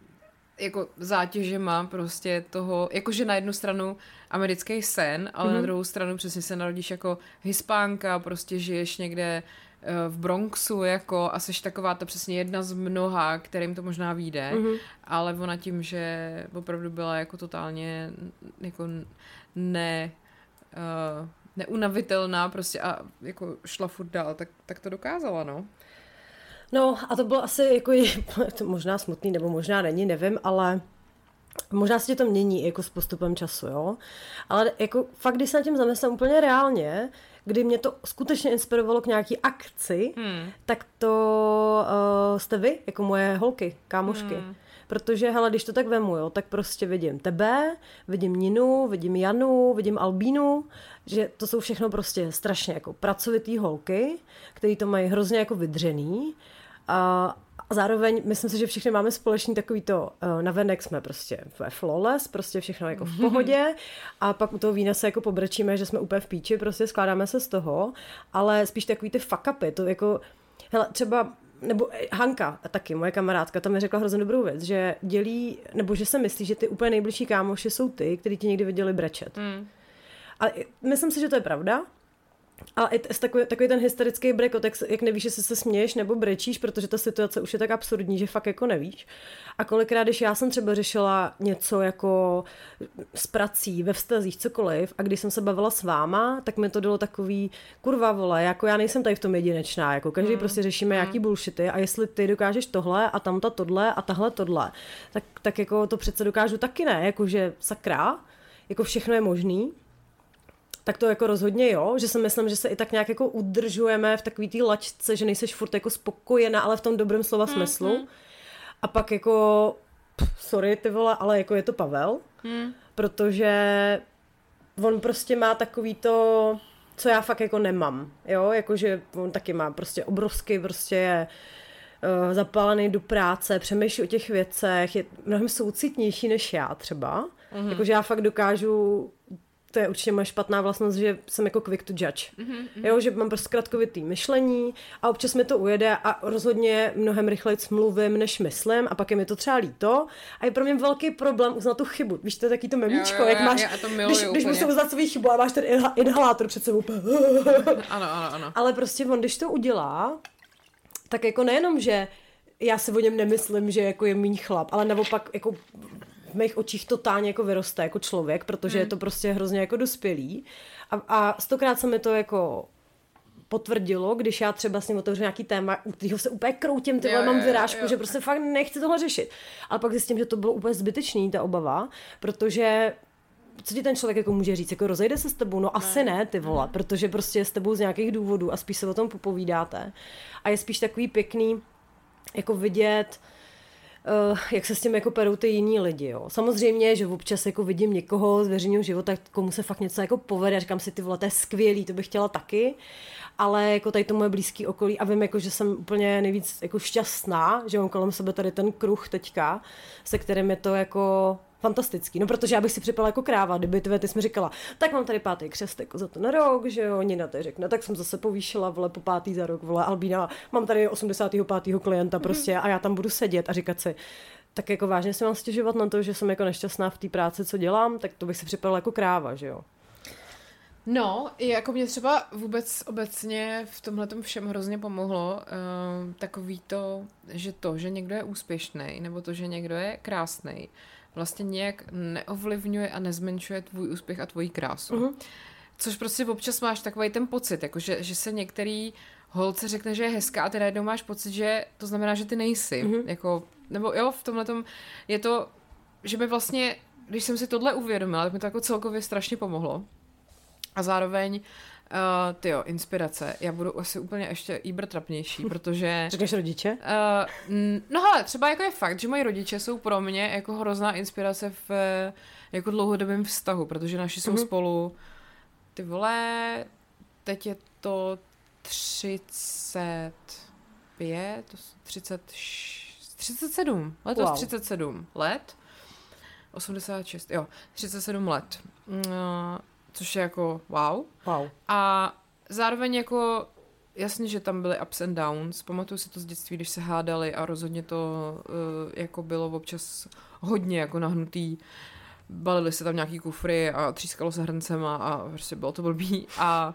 jako zátěžema prostě toho, jakože na jednu stranu americký sen, ale mm-hmm. na mhm. druhou stranu přesně se narodíš jako hispánka, prostě žiješ někde eh, v Bronxu jako a jsi taková ta přesně jedna z mnoha, kterým to možná vyjde, mm-hmm. ale ona tím, že opravdu byla jako totálně jako ne uh, neunavitelná prostě a jako šla furt dál, tak, tak to dokázala, no. No a to bylo asi jako to možná smutný, nebo možná není, nevím, ale možná se to mění jako s postupem času, jo. Ale jako fakt, když se na tím zamyslím úplně reálně, kdy mě to skutečně inspirovalo k nějaký akci, hmm. tak to uh, jste vy, jako moje holky, kámošky. Hmm. Protože, hele, když to tak vemu, jo, tak prostě vidím tebe, vidím Ninu, vidím Janu, vidím Albínu, že to jsou všechno prostě strašně jako pracovitý holky, který to mají hrozně jako vydřený a zároveň myslím si, že všichni máme společný takový to, uh, navenek jsme prostě ve flawless, prostě všechno jako v pohodě a pak u toho vína se jako pobrečíme, že jsme úplně v píči, prostě skládáme se z toho, ale spíš takový ty fuck upy, to jako, hele, třeba nebo eh, Hanka taky, moje kamarádka, tam mi řekla hrozně dobrou věc, že dělí, nebo že se myslí, že ty úplně nejbližší kámoši jsou ty, kteří ti někdy viděli brečet. Mm. A myslím si, že to je pravda, a i takový, takový ten hysterický brekot, jak, jak nevíš, jestli se směješ nebo brečíš, protože ta situace už je tak absurdní, že fakt jako nevíš. A kolikrát, když já jsem třeba řešila něco jako s prací, ve vztazích, cokoliv, a když jsem se bavila s váma, tak mi to dalo takový, kurva vole, jako já nejsem tady v tom jedinečná, jako každý mm. prostě řešíme mm. jaký bullshity a jestli ty dokážeš tohle a tamta tohle a tahle tohle, tak, tak jako to přece dokážu taky ne, jakože sakra, jako všechno je možný tak to jako rozhodně jo, že si myslím, že se i tak nějak jako udržujeme v takový té lačce, že nejseš furt jako spokojená, ale v tom dobrém slova mm, smyslu. A pak jako, pff, sorry ty vole, ale jako je to Pavel, mm. protože on prostě má takový to, co já fakt jako nemám, jo, jakože on taky má prostě obrovský, prostě je uh, zapálený do práce, přemýšlí o těch věcech, je mnohem soucitnější než já třeba, mm-hmm. jakože já fakt dokážu to je určitě moje špatná vlastnost, že jsem jako quick to judge. Mm-hmm. Jo, že mám prostě zkratkovitý myšlení a občas mi to ujede a rozhodně mnohem rychleji mluvím, než myslím a pak je mi to třeba líto a je pro mě velký problém uznat tu chybu. Víš, to je taky to memíčko, jak máš, já to když, když musíš uznat svou chybu a máš ten inhalátor před sebou. ano, ano, ano. Ale prostě on, když to udělá, tak jako nejenom, že já si o něm nemyslím, že jako je méně chlap, ale naopak jako v mých očích totálně jako vyroste jako člověk, protože mm. je to prostě hrozně jako dospělý. A, a stokrát se mi to jako potvrdilo, když já třeba s ním otevřu nějaký téma, u kterého se úplně kroutím, ty mám vyrážku, jo. že prostě fakt nechci tohle řešit. Ale pak zjistím, že to bylo úplně zbytečný, ta obava, protože co ti ten člověk jako může říct, jako rozejde se s tebou? No ne. asi ne, ty vole, protože prostě je s tebou z nějakých důvodů a spíš se o tom popovídáte. A je spíš takový pěkný, jako vidět, jak se s tím jako perou ty jiní lidi. Jo. Samozřejmě, že občas jako vidím někoho z veřejného života, komu se fakt něco jako povede, říkám si, ty vole, to je skvělý, to bych chtěla taky, ale jako tady to moje blízký okolí a vím, jako, že jsem úplně nejvíc jako šťastná, že mám kolem sebe tady ten kruh teďka, se kterým je to jako fantastický. No protože já bych si připadala jako kráva, kdyby ty, ty jsi mi říkala, tak mám tady pátý křestek za to na rok, že jo, Nina to řekne, tak jsem zase povýšila, vole, po pátý za rok, vole, Albína, mám tady 85. klienta mhm. prostě a já tam budu sedět a říkat si, tak jako vážně si mám stěžovat na to, že jsem jako nešťastná v té práci, co dělám, tak to bych si připadala jako kráva, že jo. No, jako mě třeba vůbec obecně v tomhle všem hrozně pomohlo uh, takový to, že to, že někdo je úspěšný, nebo to, že někdo je krásný, vlastně nějak neovlivňuje a nezmenšuje tvůj úspěch a tvoji krásu. Uh-huh. Což prostě občas máš takový ten pocit, jako že, že se některý holce řekne, že je hezká a ty najednou máš pocit, že to znamená, že ty nejsi. Uh-huh. Jako, nebo jo, v tomhle je to, že mi vlastně, když jsem si tohle uvědomila, tak mi to jako celkově strašně pomohlo. A zároveň Uh, ty jo, inspirace. Já budu asi úplně ještě íbr trapnější, protože... Řekneš rodiče? Uh, no hele, třeba jako je fakt, že moji rodiče jsou pro mě jako hrozná inspirace v jako dlouhodobém vztahu, protože naši jsou uh-huh. spolu ty vole, teď je to 35, 30, 37, letos wow. 37 let, 86, jo, 37 let. Uh, což je jako wow. Wow. A zároveň jako jasně, že tam byly ups and downs. Pamatuju si to z dětství, když se hádali a rozhodně to uh, jako bylo občas hodně jako nahnutý. Balili se tam nějaký kufry a třískalo se hrncema a prostě bylo to blbý. A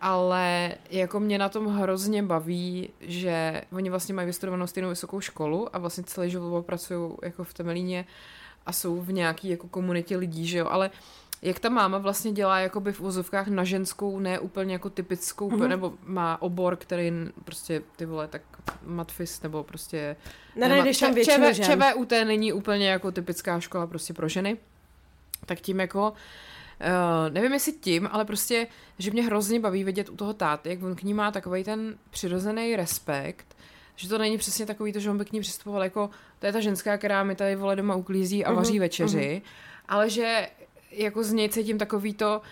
ale jako mě na tom hrozně baví, že oni vlastně mají vystudovanou stejnou vysokou školu a vlastně celý život pracují jako v Temelíně a jsou v nějaký jako komunitě lidí, že jo, ale uh, jak ta máma vlastně dělá jakoby v úzovkách na ženskou, ne úplně jako typickou, mm-hmm. nebo má obor, který prostě ty vole, tak matfis, nebo prostě... Nenajdeš tam většinu ČV, žen. ČVUT není úplně jako typická škola prostě pro ženy. Tak tím jako... Uh, nevím jestli tím, ale prostě, že mě hrozně baví vidět u toho táty, jak on k ní má takový ten přirozený respekt, že to není přesně takový to, že on by k ní přistupoval jako, to je ta ženská, která mi tady vole doma uklízí a vaří uh-huh, večeři, uh-huh. ale že jako z něj cítím takový to,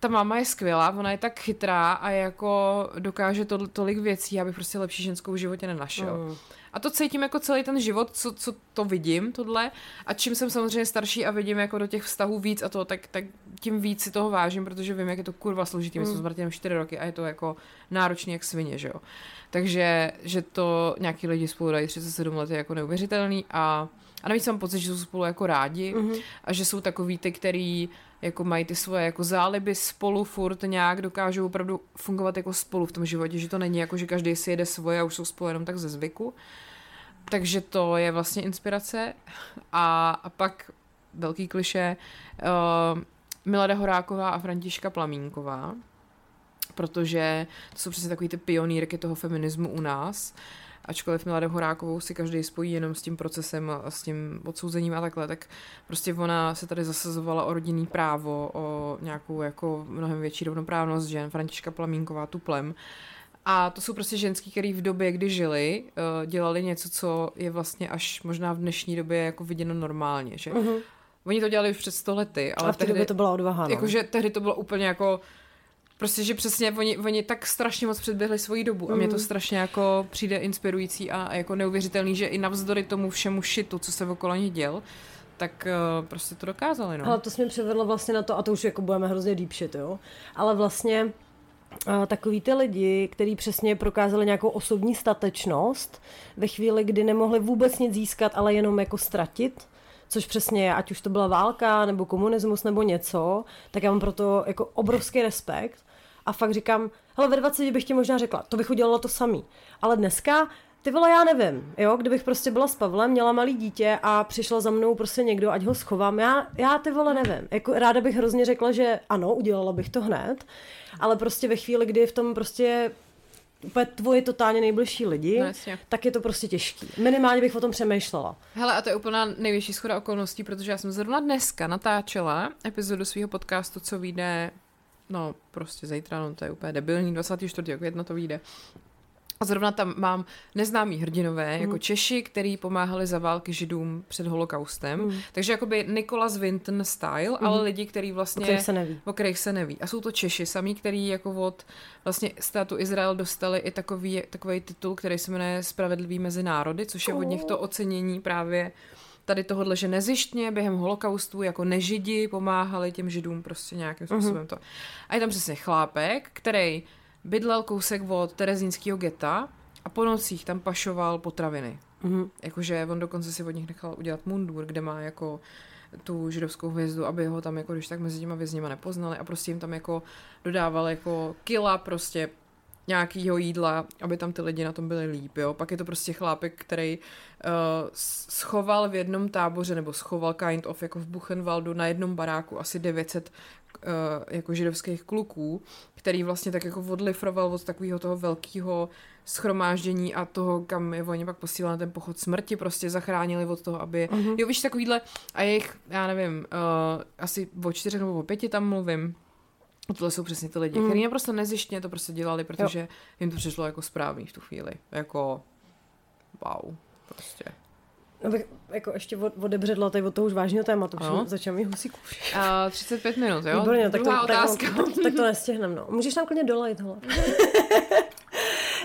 ta máma je skvělá, ona je tak chytrá a jako dokáže to, tolik věcí, abych prostě lepší ženskou v životě nenašel. Mm. A to cítím jako celý ten život, co, co to vidím, tohle. A čím jsem samozřejmě starší a vidím jako do těch vztahů víc a to, tak, tak tím víc si toho vážím, protože vím, jak je to kurva složitý. My jsme mm. s Martinem 4 roky a je to jako náročný jak svině, že jo. Takže, že to nějaký lidi spolu dají 37 let je jako neuvěřitelný a a navíc mám pocit, že jsou spolu jako rádi mm-hmm. a že jsou takový ty, který jako mají ty svoje jako záliby spolu furt nějak dokážou opravdu fungovat jako spolu v tom životě, že to není jako, že každý si jede svoje a už jsou spolu jenom tak ze zvyku. Takže to je vlastně inspirace. A, a pak velký kliše uh, Milada Horáková a Františka Plamínková, protože to jsou přesně takový ty pionýrky toho feminismu u nás. Uh, ačkoliv Miladu Horákovou si každý spojí jenom s tím procesem a s tím odsouzením a takhle, tak prostě ona se tady zasazovala o rodinný právo, o nějakou jako mnohem větší rovnoprávnost žen, Františka Plamínková, Tuplem. A to jsou prostě ženský, který v době, kdy žili, eh, dělali něco, co je vlastně až možná v dnešní době jako viděno normálně, že? Uh-huh. Oni to dělali už před sto lety, ale a v té době to byla odvaha, no. Jakože tehdy to bylo úplně jako Prostě, že přesně oni, oni tak strašně moc předběhli svoji dobu a mě to mm. strašně jako přijde inspirující a, a jako neuvěřitelný, že i navzdory tomu všemu šitu, co se okolo nich děl, tak uh, prostě to dokázali, no. Ale to jsme přivedlo vlastně na to, a to už jako budeme hrozně deep shit, jo, ale vlastně uh, takový ty lidi, kteří přesně prokázali nějakou osobní statečnost ve chvíli, kdy nemohli vůbec nic získat, ale jenom jako ztratit, což přesně je, ať už to byla válka, nebo komunismus, nebo něco, tak já mám proto jako obrovský respekt a fakt říkám, hele, ve 20 bych ti možná řekla, to bych udělala to samý. Ale dneska, ty vole, já nevím, jo, kdybych prostě byla s Pavlem, měla malý dítě a přišla za mnou prostě někdo, ať ho schovám, já, já ty vole nevím. Jako ráda bych hrozně řekla, že ano, udělala bych to hned, ale prostě ve chvíli, kdy v tom prostě úplně tvoje totálně nejbližší lidi, no, tak je to prostě těžký. Minimálně bych o tom přemýšlela. Hele, a to je úplná největší schoda okolností, protože já jsem zrovna dneska natáčela epizodu svého podcastu, co vyjde no prostě zítra, no to je úplně debilní, 24. května to vyjde. A zrovna tam mám neznámý hrdinové, mm. jako Češi, který pomáhali za války židům před holokaustem. Mm. Takže jakoby Nicholas Winton style, mm. ale lidi, který vlastně... O kterých se neví. O kterých se neví. A jsou to Češi samý, který jako od vlastně státu Izrael dostali i takový, takový titul, který se jmenuje Spravedlivý mezi národy, což je od nich to ocenění právě tady tohohle, že nezištně během holokaustu jako nežidi pomáhali těm židům prostě nějakým způsobem mm-hmm. to. A je tam přesně chlápek, který bydlel kousek od terezínského geta a po nocích tam pašoval potraviny. Mm-hmm. Jakože on dokonce si od nich nechal udělat mundur, kde má jako tu židovskou hvězdu, aby ho tam jako když tak mezi těma vězněma nepoznali a prostě jim tam jako dodával jako kila prostě nějakýho jídla, aby tam ty lidi na tom byli líp, jo. Pak je to prostě chlápek, který uh, schoval v jednom táboře, nebo schoval kind of jako v Buchenwaldu na jednom baráku asi 900 uh, eh, jako židovských kluků, který vlastně tak jako odlifroval od takového toho velkého schromáždění a toho, kam je oni pak posílali na ten pochod smrti, prostě zachránili od toho, aby, uh-huh. jo víš, takovýhle, a jejich, já nevím, uh, asi o čtyřech nebo o pěti tam mluvím, Tohle jsou přesně ty lidi, mm. kteří naprosto nezištně to prostě dělali, protože jo. jim to přišlo jako správný v tu chvíli. Jako wow, prostě. No tak jako ještě odebředla tady od toho už vážného tématu, no. začal mi husí kůži. Uh, 35 minut, jo? Výborně, tak to, otázka. Tak, tak, tak, to nestihnem, no. Můžeš nám klidně dolejt, hele.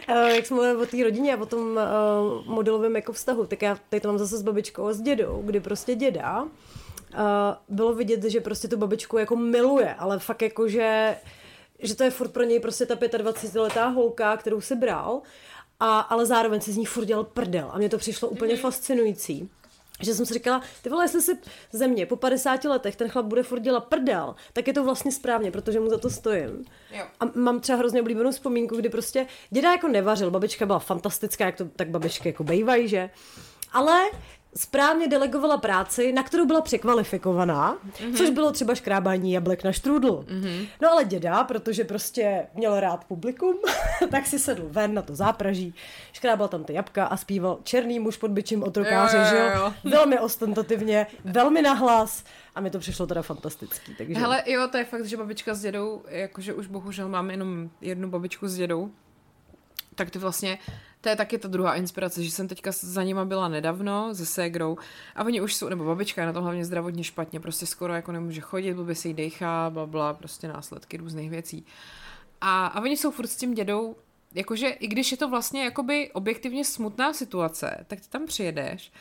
uh, jak jsme mluvili o té rodině a o tom uh, modelovém jako vztahu, tak já tady to mám zase s babičkou a s dědou, kdy prostě děda uh, bylo vidět, že prostě tu babičku jako miluje, ale fakt jako, že, že to je furt pro něj prostě ta 25-letá holka, kterou si bral, a, ale zároveň si z ní furt dělal prdel a mně to přišlo úplně mm-hmm. fascinující. Že jsem si říkala, ty vole, jestli si ze mě po 50 letech ten chlap bude furt dělat prdel, tak je to vlastně správně, protože mu za to stojím. Jo. A mám třeba hrozně oblíbenou vzpomínku, kdy prostě děda jako nevařil, babička byla fantastická, jak to tak babičky jako bejvají, že? Ale správně delegovala práci, na kterou byla překvalifikovaná, mm-hmm. což bylo třeba škrábání jablek na štrůdl. Mm-hmm. No ale děda, protože prostě měl rád publikum, tak si sedl ven na to zápraží, škrábal tam ty jabka a zpíval Černý muž pod byčím otrokáře, že jo? Velmi ostentativně, velmi nahlas a mi to přišlo teda fantastický. Takže... Hele, jo, to je fakt, že babička s dědou, jakože už bohužel mám jenom jednu babičku s dědou, tak ty vlastně to je taky ta druhá inspirace, že jsem teďka za nima byla nedávno se ségrou. A oni už jsou, nebo babička je na tom hlavně zdravotně špatně, prostě skoro jako nemůže chodit, blbě se jí dechá, bla, bla, prostě následky různých věcí. A, a oni jsou furt s tím dědou, jakože i když je to vlastně jakoby objektivně smutná situace, tak ty tam přijedeš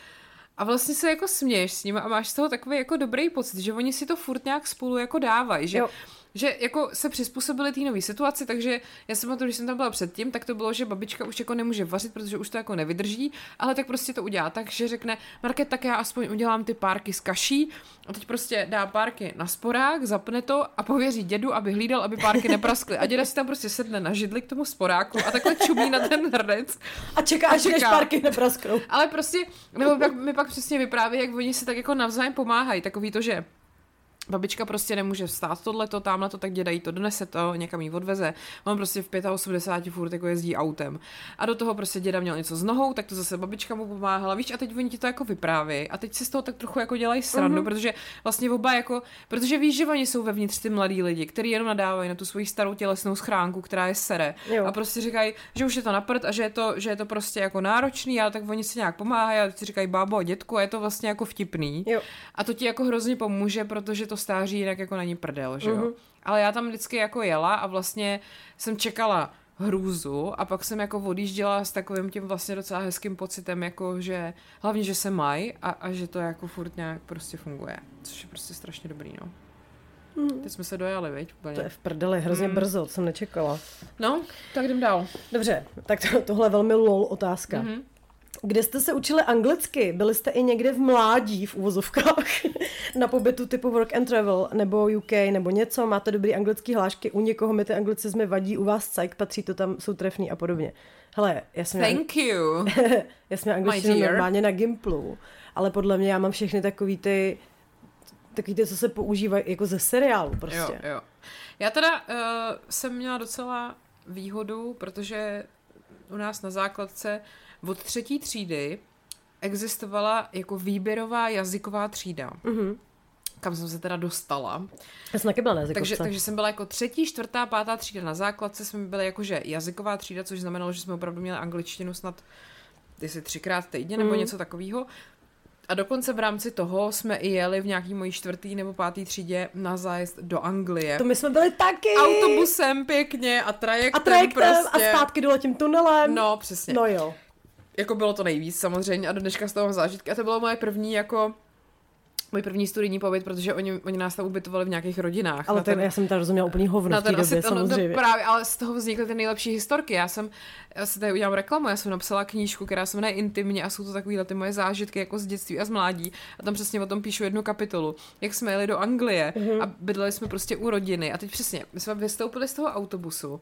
a vlastně se jako směješ s nimi a máš z toho takový jako dobrý pocit, že oni si to furt nějak spolu jako dávají, že jo že jako se přizpůsobili té nové situaci, takže já jsem to, když jsem tam byla předtím, tak to bylo, že babička už jako nemůže vařit, protože už to jako nevydrží, ale tak prostě to udělá tak, že řekne, Market, tak já aspoň udělám ty párky z kaší a teď prostě dá párky na sporák, zapne to a pověří dědu, aby hlídal, aby párky nepraskly. A děda si tam prostě sedne na židli k tomu sporáku a takhle čumí na ten hrdec. A čeká, až čeká. párky neprasknou. Ale prostě, nebo mi pak přesně vypráví, jak oni si tak jako navzájem pomáhají. Takový to, že Babička prostě nemůže vstát tohleto, tamhle to, tak děda jí to donese to, někam jí odveze. On prostě v 85 furt jako jezdí autem. A do toho prostě děda měl něco s nohou, tak to zase babička mu pomáhala, víš, a teď oni ti to jako vypráví. A teď si z toho tak trochu jako dělají srandu, uh-huh. protože vlastně oba jako, protože víš, že oni jsou vevnitř ty mladí lidi, kteří jenom nadávají na tu svoji starou tělesnou schránku, která je sere. Jo. A prostě říkají, že už je to naprt a že je to, že je to prostě jako náročný, ale tak oni si nějak pomáhají a si říkají bábo a dětku a je to vlastně jako vtipný. Jo. A to ti jako hrozně pomůže, protože to stáří jinak jako není prdel, že jo. Uh-huh. Ale já tam vždycky jako jela a vlastně jsem čekala hrůzu a pak jsem jako odjížděla s takovým tím vlastně docela hezkým pocitem, jako že hlavně, že se mají a, a že to jako furt nějak prostě funguje, což je prostě strašně dobrý, no. Mm. Teď jsme se dojali, viď? Úplně. To je v prdeli, hrozně mm. brzo, to jsem nečekala. No, tak jdem dál. Dobře, tak to, tohle je velmi lol otázka. Mm-hmm. Kde jste se učili anglicky? Byli jste i někde v mládí v úvozovkách na pobytu typu work and travel nebo UK nebo něco? Máte dobrý anglický hlášky? U někoho mi ty anglicizmy vadí, u vás cajk, patří to tam, jsou trefný a podobně. Hele, já jsem Thank měla, you. já jsem angličtinu normálně na Gimplu, ale podle mě já mám všechny takový ty takový ty, co se používají jako ze seriálu prostě. Jo, jo. Já teda uh, jsem měla docela výhodu, protože u nás na základce od třetí třídy existovala jako výběrová jazyková třída. Mm-hmm kam jsem se teda dostala. Já jsem taky byla na takže, takže jsem byla jako třetí, čtvrtá, pátá třída na základce, jsme byli jakože jazyková třída, což znamenalo, že jsme opravdu měli angličtinu snad jestli třikrát týdně nebo mm. něco takového. A dokonce v rámci toho jsme i jeli v nějaký mojí čtvrtý nebo pátý třídě na zájezd do Anglie. To my jsme byli taky. Autobusem pěkně a trajektem, a trajektem prostě. a zpátky dole tím tunelem. No, přesně. No jo. Jako bylo to nejvíc samozřejmě a do dneška z toho mám zážitky a to bylo moje první jako můj první studijní pobyt, protože oni, oni nás tam ubytovali v nějakých rodinách. Ale ten, ten, já jsem tam rozuměla úplně hovno na v té době, to, samozřejmě. No, právě, ale z toho vznikly ty nejlepší historky. Já jsem, já si tady udělám reklamu, já jsem napsala knížku, která se jmenuje Intimně a jsou to takovýhle ty moje zážitky jako z dětství a z mládí. A tam přesně o tom píšu jednu kapitolu. Jak jsme jeli do Anglie mm-hmm. a bydleli jsme prostě u rodiny. A teď přesně, my jsme vystoupili z toho autobusu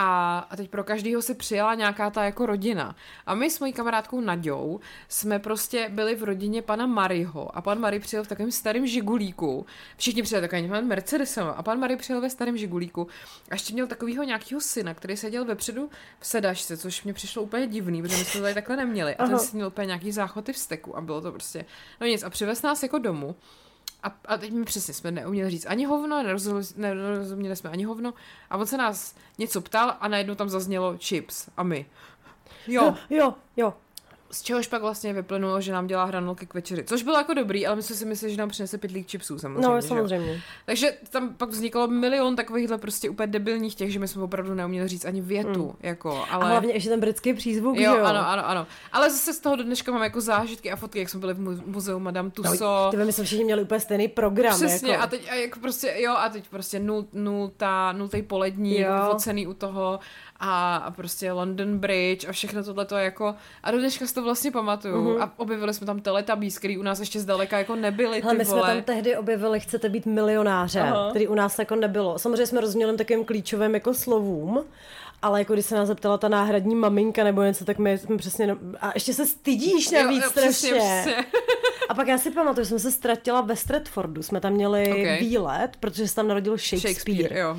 a, a teď pro každýho si přijela nějaká ta jako rodina. A my s mojí kamarádkou Naďou jsme prostě byli v rodině pana Mariho a pan Mary přijel v takovém starém žigulíku. Všichni přijeli takovým pan Mercedesem a pan Mary přijel ve starém žigulíku a ještě měl takového nějakého syna, který seděl vepředu v sedačce, což mě přišlo úplně divný, protože my jsme to tady takhle neměli. A ten si měl úplně nějaký záchody v steku a bylo to prostě, no nic, a přivez nás jako domů. A, a teď mi přesně jsme neuměli říct ani hovno, nerozuměli, nerozuměli jsme ani hovno. A on se nás něco ptal a najednou tam zaznělo chips. A my. Jo. Jo, jo z čehož pak vlastně vyplynulo, že nám dělá hranolky k večeři. Což bylo jako dobrý, ale my jsme si mysleli, že nám přinese pětlík chipsů samozřejmě. No, samozřejmě. Že? Takže tam pak vzniklo milion takovýchhle prostě úplně debilních těch, že my jsme opravdu neuměli říct ani větu. Hmm. Jako, ale... A hlavně ještě ten britský přízvuk, jo, jo? ano, ano, ano. Ale zase z toho do dneška mám jako zážitky a fotky, jak jsme byli v muzeu Madame Tussauds. No, ty my jsme všichni měli úplně stejný program. Přesně, jako. a teď a jako prostě, jo, a teď prostě nul, nultá, nultý polední, ocený u toho a, a prostě London Bridge a všechno tohle to jako a do dneška to vlastně pamatuju mm-hmm. a objevili jsme tam Teletubbies, který u nás ještě zdaleka jako nebyly ty my vole. jsme tam tehdy objevili Chcete být milionáře, Aha. který u nás jako nebylo. Samozřejmě jsme rozuměli takovým klíčovým jako slovům, ale jako když se nás zeptala ta náhradní maminka nebo něco, tak my jsme přesně, no, a ještě se stydíš navíc jo, jo, strašně. Přesně, přesně. A pak já si pamatuju, že jsem se ztratila ve Stratfordu, jsme tam měli okay. výlet, protože se tam narodil Shakespeare. Shakespeare jo.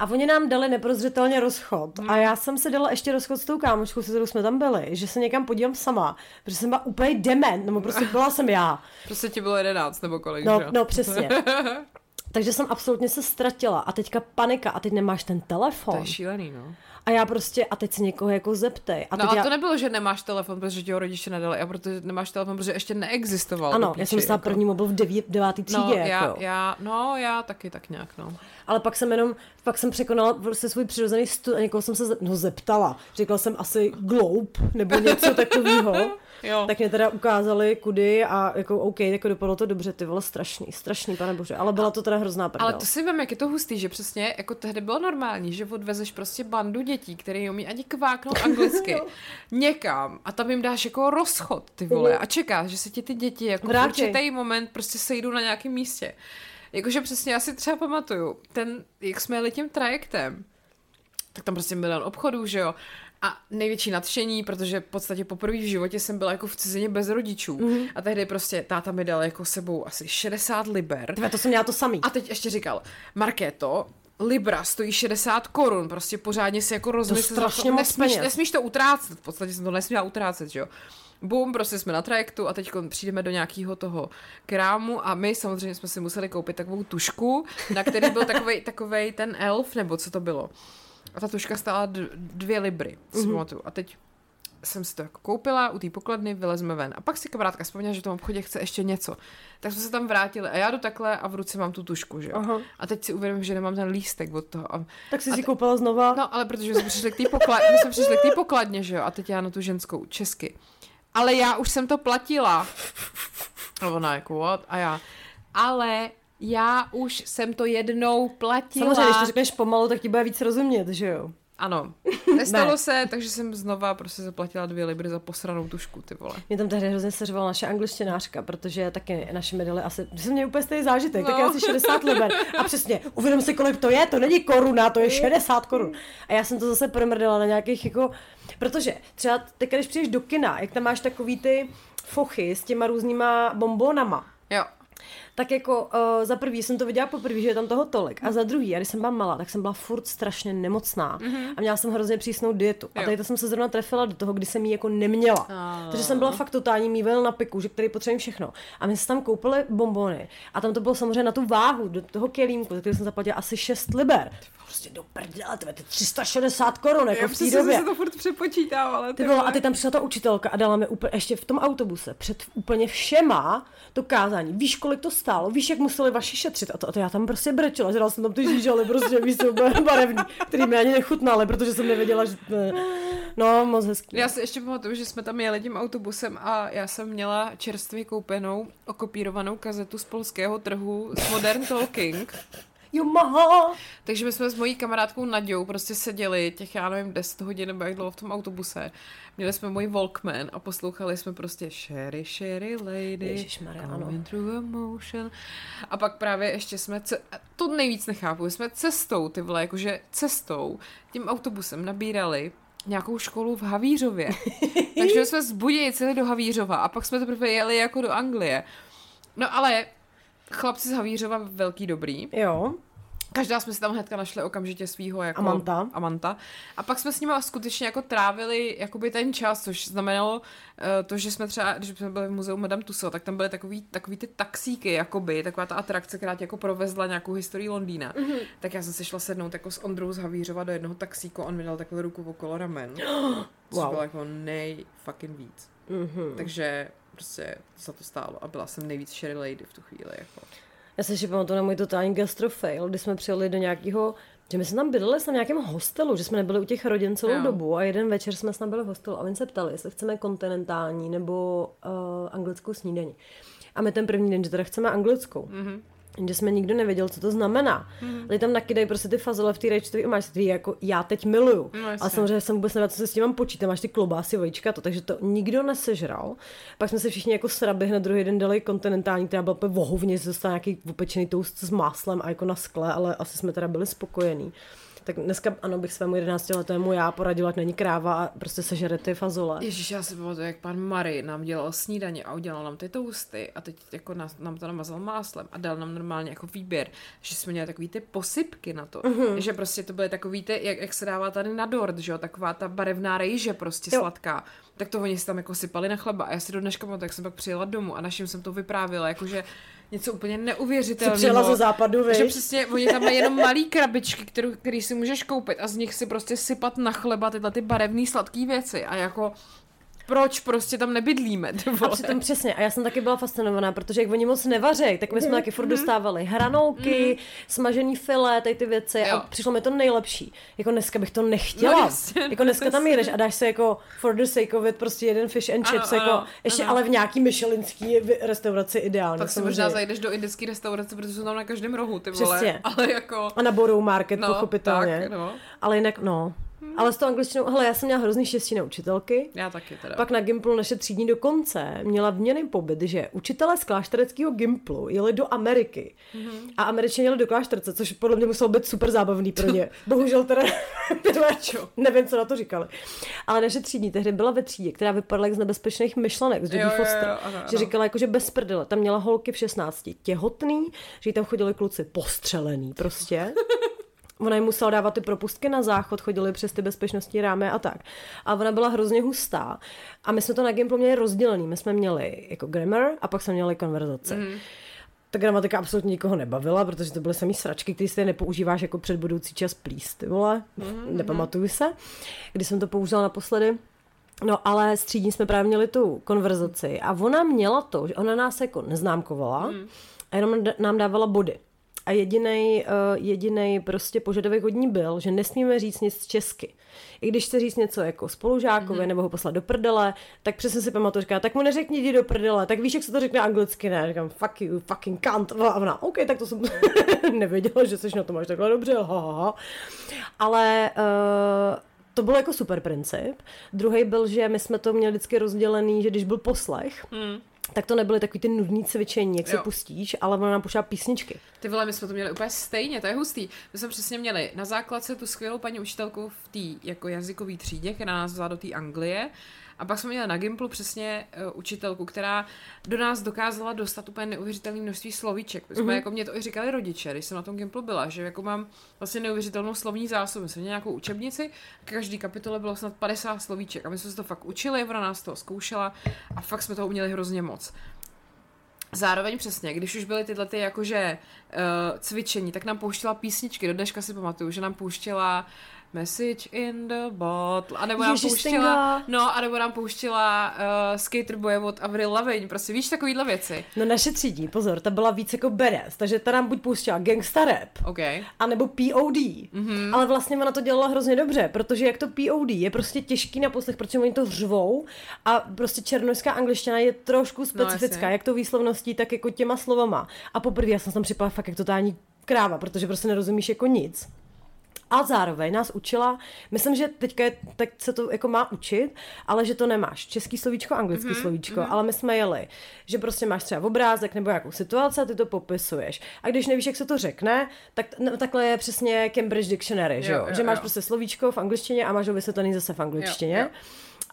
A oni nám dali neprozřetelně rozchod. Hmm. A já jsem se dala ještě rozchod s tou kámoškou, se kterou jsme tam byli, že se někam podívám sama, protože jsem byla úplně dement, nebo prostě byla jsem já. Prostě ti bylo jedenáct nebo kolik, No, že? no přesně. Takže jsem absolutně se ztratila a teďka panika a teď nemáš ten telefon. To je šílený, no. A já prostě, a teď se někoho jako zeptej. A no a já... to nebylo, že nemáš telefon, protože ti ho rodiče nedali, a protože nemáš telefon, protože ještě neexistoval. Ano, já jsem dostala jako... první mobil v deví, devátý třídě. No, já, jako. já, no, já taky tak nějak, no. Ale pak jsem jenom, pak jsem překonala prostě svůj přirozený stud a někoho jsem se no, zeptala. Řekla jsem asi gloub nebo něco takového. Jo. tak mě teda ukázali kudy a jako OK, jako dopadlo to dobře, ty vole, strašný, strašný, pane bože, ale byla to teda hrozná prdel. Ale to si vím, jak je to hustý, že přesně jako tehdy bylo normální, že odvezeš prostě bandu dětí, které umí ani kváknout anglicky někam a tam jim dáš jako rozchod, ty vole, a čekáš, že se ti ty děti jako v určitý moment prostě sejdou na nějakém místě. Jakože přesně já si třeba pamatuju, ten, jak jsme jeli tím trajektem, tak tam prostě milion obchodů, že jo, a největší nadšení, protože v podstatě poprvé v životě jsem byla jako v cizině bez rodičů. Mm-hmm. A tehdy prostě táta mi dal jako sebou asi 60 liber. Tve, to jsem měla to samý. A teď ještě říkal, Markéto, Libra stojí 60 korun, prostě pořádně si jako rozmysl. To strašně moc nesmíš, nesmíš to utrácet, v podstatě jsem to nesměla utrácet, že jo. Bum, prostě jsme na trajektu a teď přijdeme do nějakého toho krámu a my samozřejmě jsme si museli koupit takovou tušku, na který byl takovej, takovej ten elf, nebo co to bylo. A ta tuška stála dvě libry, mm-hmm. A teď jsem si to jako koupila, u té pokladny vylezme ven. A pak si kamarádka vzpomněla, že v tom obchodě chce ještě něco. Tak jsme se tam vrátili a já jdu takhle a v ruce mám tu tušku, že jo. Aha. A teď si uvědomím, že nemám ten lístek od toho. A, tak jsi a si koupila znova? No, ale protože jsme přišli k té pokladně, jsme přišli k té pokladně, že jo. A teď já na tu ženskou česky. Ale já už jsem to platila. A ona jako what? A já, ale já už jsem to jednou platila. Samozřejmě, když to řekneš pomalu, tak ti bude víc rozumět, že jo? Ano. Nestalo ne. se, takže jsem znova prostě zaplatila dvě libry za posranou tušku, ty vole. Mě tam tehdy hrozně seřovala naše angličtinářka, protože taky naše medily asi, jsem měl úplně stejný zážitek, no. tak asi 60 liber. A přesně, uvědom si, kolik to je, to není koruna, to je 60 korun. A já jsem to zase promrdala na nějakých jako, protože třeba teď, když přijdeš do kina, jak tam máš takový ty fochy s těma různýma bombonama. Jo tak jako uh, za prvý jsem to viděla poprvé, že je tam toho tolik. A za druhý, a když jsem byla malá, tak jsem byla furt strašně nemocná. Mm-hmm. A měla jsem hrozně přísnou dietu. Jo. A tady to jsem se zrovna trefila do toho, kdy jsem ji jako neměla. Oh. Takže jsem byla fakt totální mývel na piku, že který potřebuji všechno. A my jsme tam koupili bombony. A tam to bylo samozřejmě na tu váhu, do toho kelímku, za který jsem zaplatila asi 6 liber prostě do prdele, to je 360 korun, jako v té době. se to furt přepočítávala. Ty bylo, a ty tam přišla ta učitelka a dala mi úplně, ještě v tom autobuse, před úplně všema to kázání. Víš, kolik kolik to stálo, víš, jak museli vaši šetřit a to, a to já tam prostě brečela, že jsem tam ty žížaly, prostě víš, barevný, který mi ani nechutnaly, protože jsem nevěděla, že... Ne. No, moc hezký. Já si ještě pamatuju, že jsme tam jeli tím autobusem a já jsem měla čerstvě koupenou, okopírovanou kazetu z polského trhu s Modern Talking. Jumaha. Takže my jsme s mojí kamarádkou Nadějou prostě seděli těch, já nevím, 10 hodin nebo jak dlouho v tom autobuse. Měli jsme můj Walkman a poslouchali jsme prostě Sherry, Sherry Lady, Ježišmarja, ano. Coming through emotion. A pak právě ještě jsme, ce- to nejvíc nechápu, jsme cestou, ty vole, jakože cestou, tím autobusem nabírali nějakou školu v Havířově. Takže jsme z Budějic jeli do Havířova a pak jsme teprve jeli jako do Anglie. No ale chlapci z Havířova velký dobrý. Jo. Každá jsme si tam hnedka našli okamžitě svýho jako Amanta. Amanta. A pak jsme s nimi skutečně jako trávili jakoby ten čas, což znamenalo uh, to, že jsme třeba, když jsme byli v muzeu Madame Tussauds, tak tam byly takový, takový ty taxíky, jakoby, taková ta atrakce, která tě jako provezla nějakou historii Londýna. Mm-hmm. Tak já jsem se šla sednout jako s Ondrou z Havířova do jednoho taxíku, on mi dal takovou ruku okolo ramen. což Wow. bylo jako nej fucking víc. Mhm. Takže prostě za to stálo a byla jsem nejvíc Sherry Lady v tu chvíli. Jako. Já se ještě pamatuju na můj totální gastrofail, kdy jsme přijeli do nějakého že my jsme tam bydleli v nějakém hostelu, že jsme nebyli u těch rodin celou Jo. dobu a jeden večer jsme tam byli v hostelu a oni se ptali, jestli chceme kontinentální nebo uh, anglickou snídaní. A my ten první den, že teda chceme anglickou. Mm-hmm. Že jsme nikdo nevěděl, co to znamená. Mm. Lidi tam nakydají prostě ty fazole v té rajčové omáčce, jako já teď miluju. No, ale samozřejmě jsem vůbec nevěděla, co se s tím mám počítat. Máš ty klobásy, vajíčka, to, takže to nikdo nesežral. Pak jsme se všichni jako sraby hned druhý den dali kontinentální, která byla úplně vohovně, dostala nějaký upečený toast s máslem a jako na skle, ale asi jsme teda byli spokojení. Tak dneska, ano, bych svému 11 letému já poradila, není kráva a prostě sežere ty fazole. Ježíš, já si pamatuju, jak pan Mary nám dělal snídaně a udělal nám ty tousty a teď jako nás, nám to namazal máslem a dal nám normálně jako výběr, že jsme měli takový ty posypky na to, Mhm. uh-huh. že prostě to byly takový ty, jak, jak se dává tady na dort, že jo, taková ta barevná rejže prostě Jo. sladká, tak to oni si tam jako sypali na chleba a já si do dneška pamatuju, jak jsem pak přijela domů a našim jsem to vyprávila, jakože něco úplně Co neuvěřitelného. přijela ze západu, Že víš? přesně, oni tam mají jenom malý krabičky, kterou, který si můžeš koupit a z nich si prostě sypat na chleba tyhle ty barevné sladké věci a jako proč prostě tam nebydlíme, A přitom přesně, a já jsem taky byla fascinovaná, protože jak oni moc nevařejí, tak my jsme taky furt dostávali hranolky, smažený filet, tady ty věci Jo. a přišlo mi to nejlepší. Jako dneska bych to nechtěla. No jasně, jako dneska tam jedeš a dáš se jako for the sake of it prostě jeden fish and Ano, chips, jako ano, ještě ano. ale v nějaký myšelinský restauraci ideálně. tak si možná zajdeš do indické restaurace, protože jsou tam na každém rohu, ty vole. Přesně. Ale jako... A na Borough Market, No, pochopitelně. tak, no. Ale jinak, no. Ale s tou angličtinou, hele, já jsem měla hrozný štěstí na učitelky. Já taky teda. Pak na Gimplu naše třídní dokonce měla vměný pobyt, že učitelé z kláštereckého Gimplu jeli do Ameriky mm-hmm. a američani jeli do klášterce, což podle mě muselo být super zábavný pro ně. Bohužel teda nevím, co na to říkali. Ale naše třídní tehdy byla ve třídě, která vypadala jak z nebezpečných myšlenek, z Jo, Jodie jo, jo, Foster. ano, že ano. říkala jako, že bez prdele. Tam měla holky v 16 těhotný, že jí tam chodili kluci postřelený prostě. Ona jim musela dávat ty propustky na záchod, chodili přes ty bezpečnostní rámy a tak. A ona byla hrozně hustá. A my jsme to na Gimplu měli rozdělený. My jsme měli jako grammar a pak jsme měli konverzace. Mm. Ta gramatika absolutně nikoho nebavila, protože to byly samý sračky, které si nepoužíváš jako před budoucí čas plíst, ty vole. Mm. Nepamatuju se, kdy jsem to použila naposledy. No ale s třídní jsme právě měli tu konverzaci a ona měla to, že ona nás jako neznámkovala mm. a jenom nám dávala body. A jediný uh, jedinej prostě požadavek od ní byl, že nesmíme říct nic česky. I když chce říct něco jako spolužákovi mm-hmm. nebo ho poslat do prdele, tak přesně si pamatuju, říká, tak mu neřekni jdi do prdele, tak víš, jak se to řekne anglicky, ne? Říkám, fuck you, fucking cunt. A ona, OK, tak to jsem nevěděla, že jsi na tom až takhle dobře, ha, ha, ha. Ale uh, to byl jako super princip. Druhý byl, že my jsme to měli vždycky rozdělený, že když byl poslech, Hmm. Tak to nebyly takový ty nudný cvičení, jak se Jo. pustíš, ale ona nám puštěla písničky. Ty vole, my jsme to měli úplně stejně, to je hustý. My jsme přesně měli na základce tu skvělou paní učitelku v té jako jazykové třídě, která nás vzala do té Anglie. A pak jsme měli na Gimplu přesně uh, učitelku, která do nás dokázala dostat úplně neuvěřitelné množství slovíček. My jsme, mm-hmm. jako mě to i říkali rodiče, když jsem na tom Gimplu byla, že jako mám vlastně neuvěřitelnou slovní zásobu. My jsme měli nějakou učebnici, každý kapitole bylo snad 50 slovíček a my jsme se to fakt učili, ona nás to zkoušela a fakt jsme toho uměli hrozně moc. Zároveň přesně, když už byly tyhle ty jakože uh, cvičení, tak nám pouštěla písničky. Do dneška si pamatuju, že nám pouštěla Message in the bottle. A nebo nám Ježiš, pouštěla, no, a nebo nám pouštěla uh, Skater Boy od Avril Lavigne, prostě víš takovýhle věci. No naše třídí, pozor, ta byla víc jako beres, takže ta nám buď pouštěla gangsta rap, OK. a nebo POD. Mhm. Mm-hmm. Ale vlastně ona to dělala hrozně dobře, protože jak to POD je prostě těžký na poslech, protože oni to řvou a prostě černožská angličtina je trošku specifická, jasně. jak to výslovností, tak jako těma slovama. A poprvé já jsem tam připadala fakt jak totální kráva, protože prostě nerozumíš jako nic. A zároveň nás učila, myslím, že teďka je, tak se to jako má učit, ale že to nemáš český slovíčko, anglický mm-hmm, slovíčko, mm-hmm. ale my jsme jeli, že prostě máš třeba obrázek nebo nějakou situaci a ty to popisuješ. A když nevíš, jak se to řekne, tak no, takhle je přesně Cambridge Dictionary, že jo? Jo, jo, že máš jo. prostě slovíčko v angličtině a máš ho vysvětlený zase v angličtině. Jo, jo.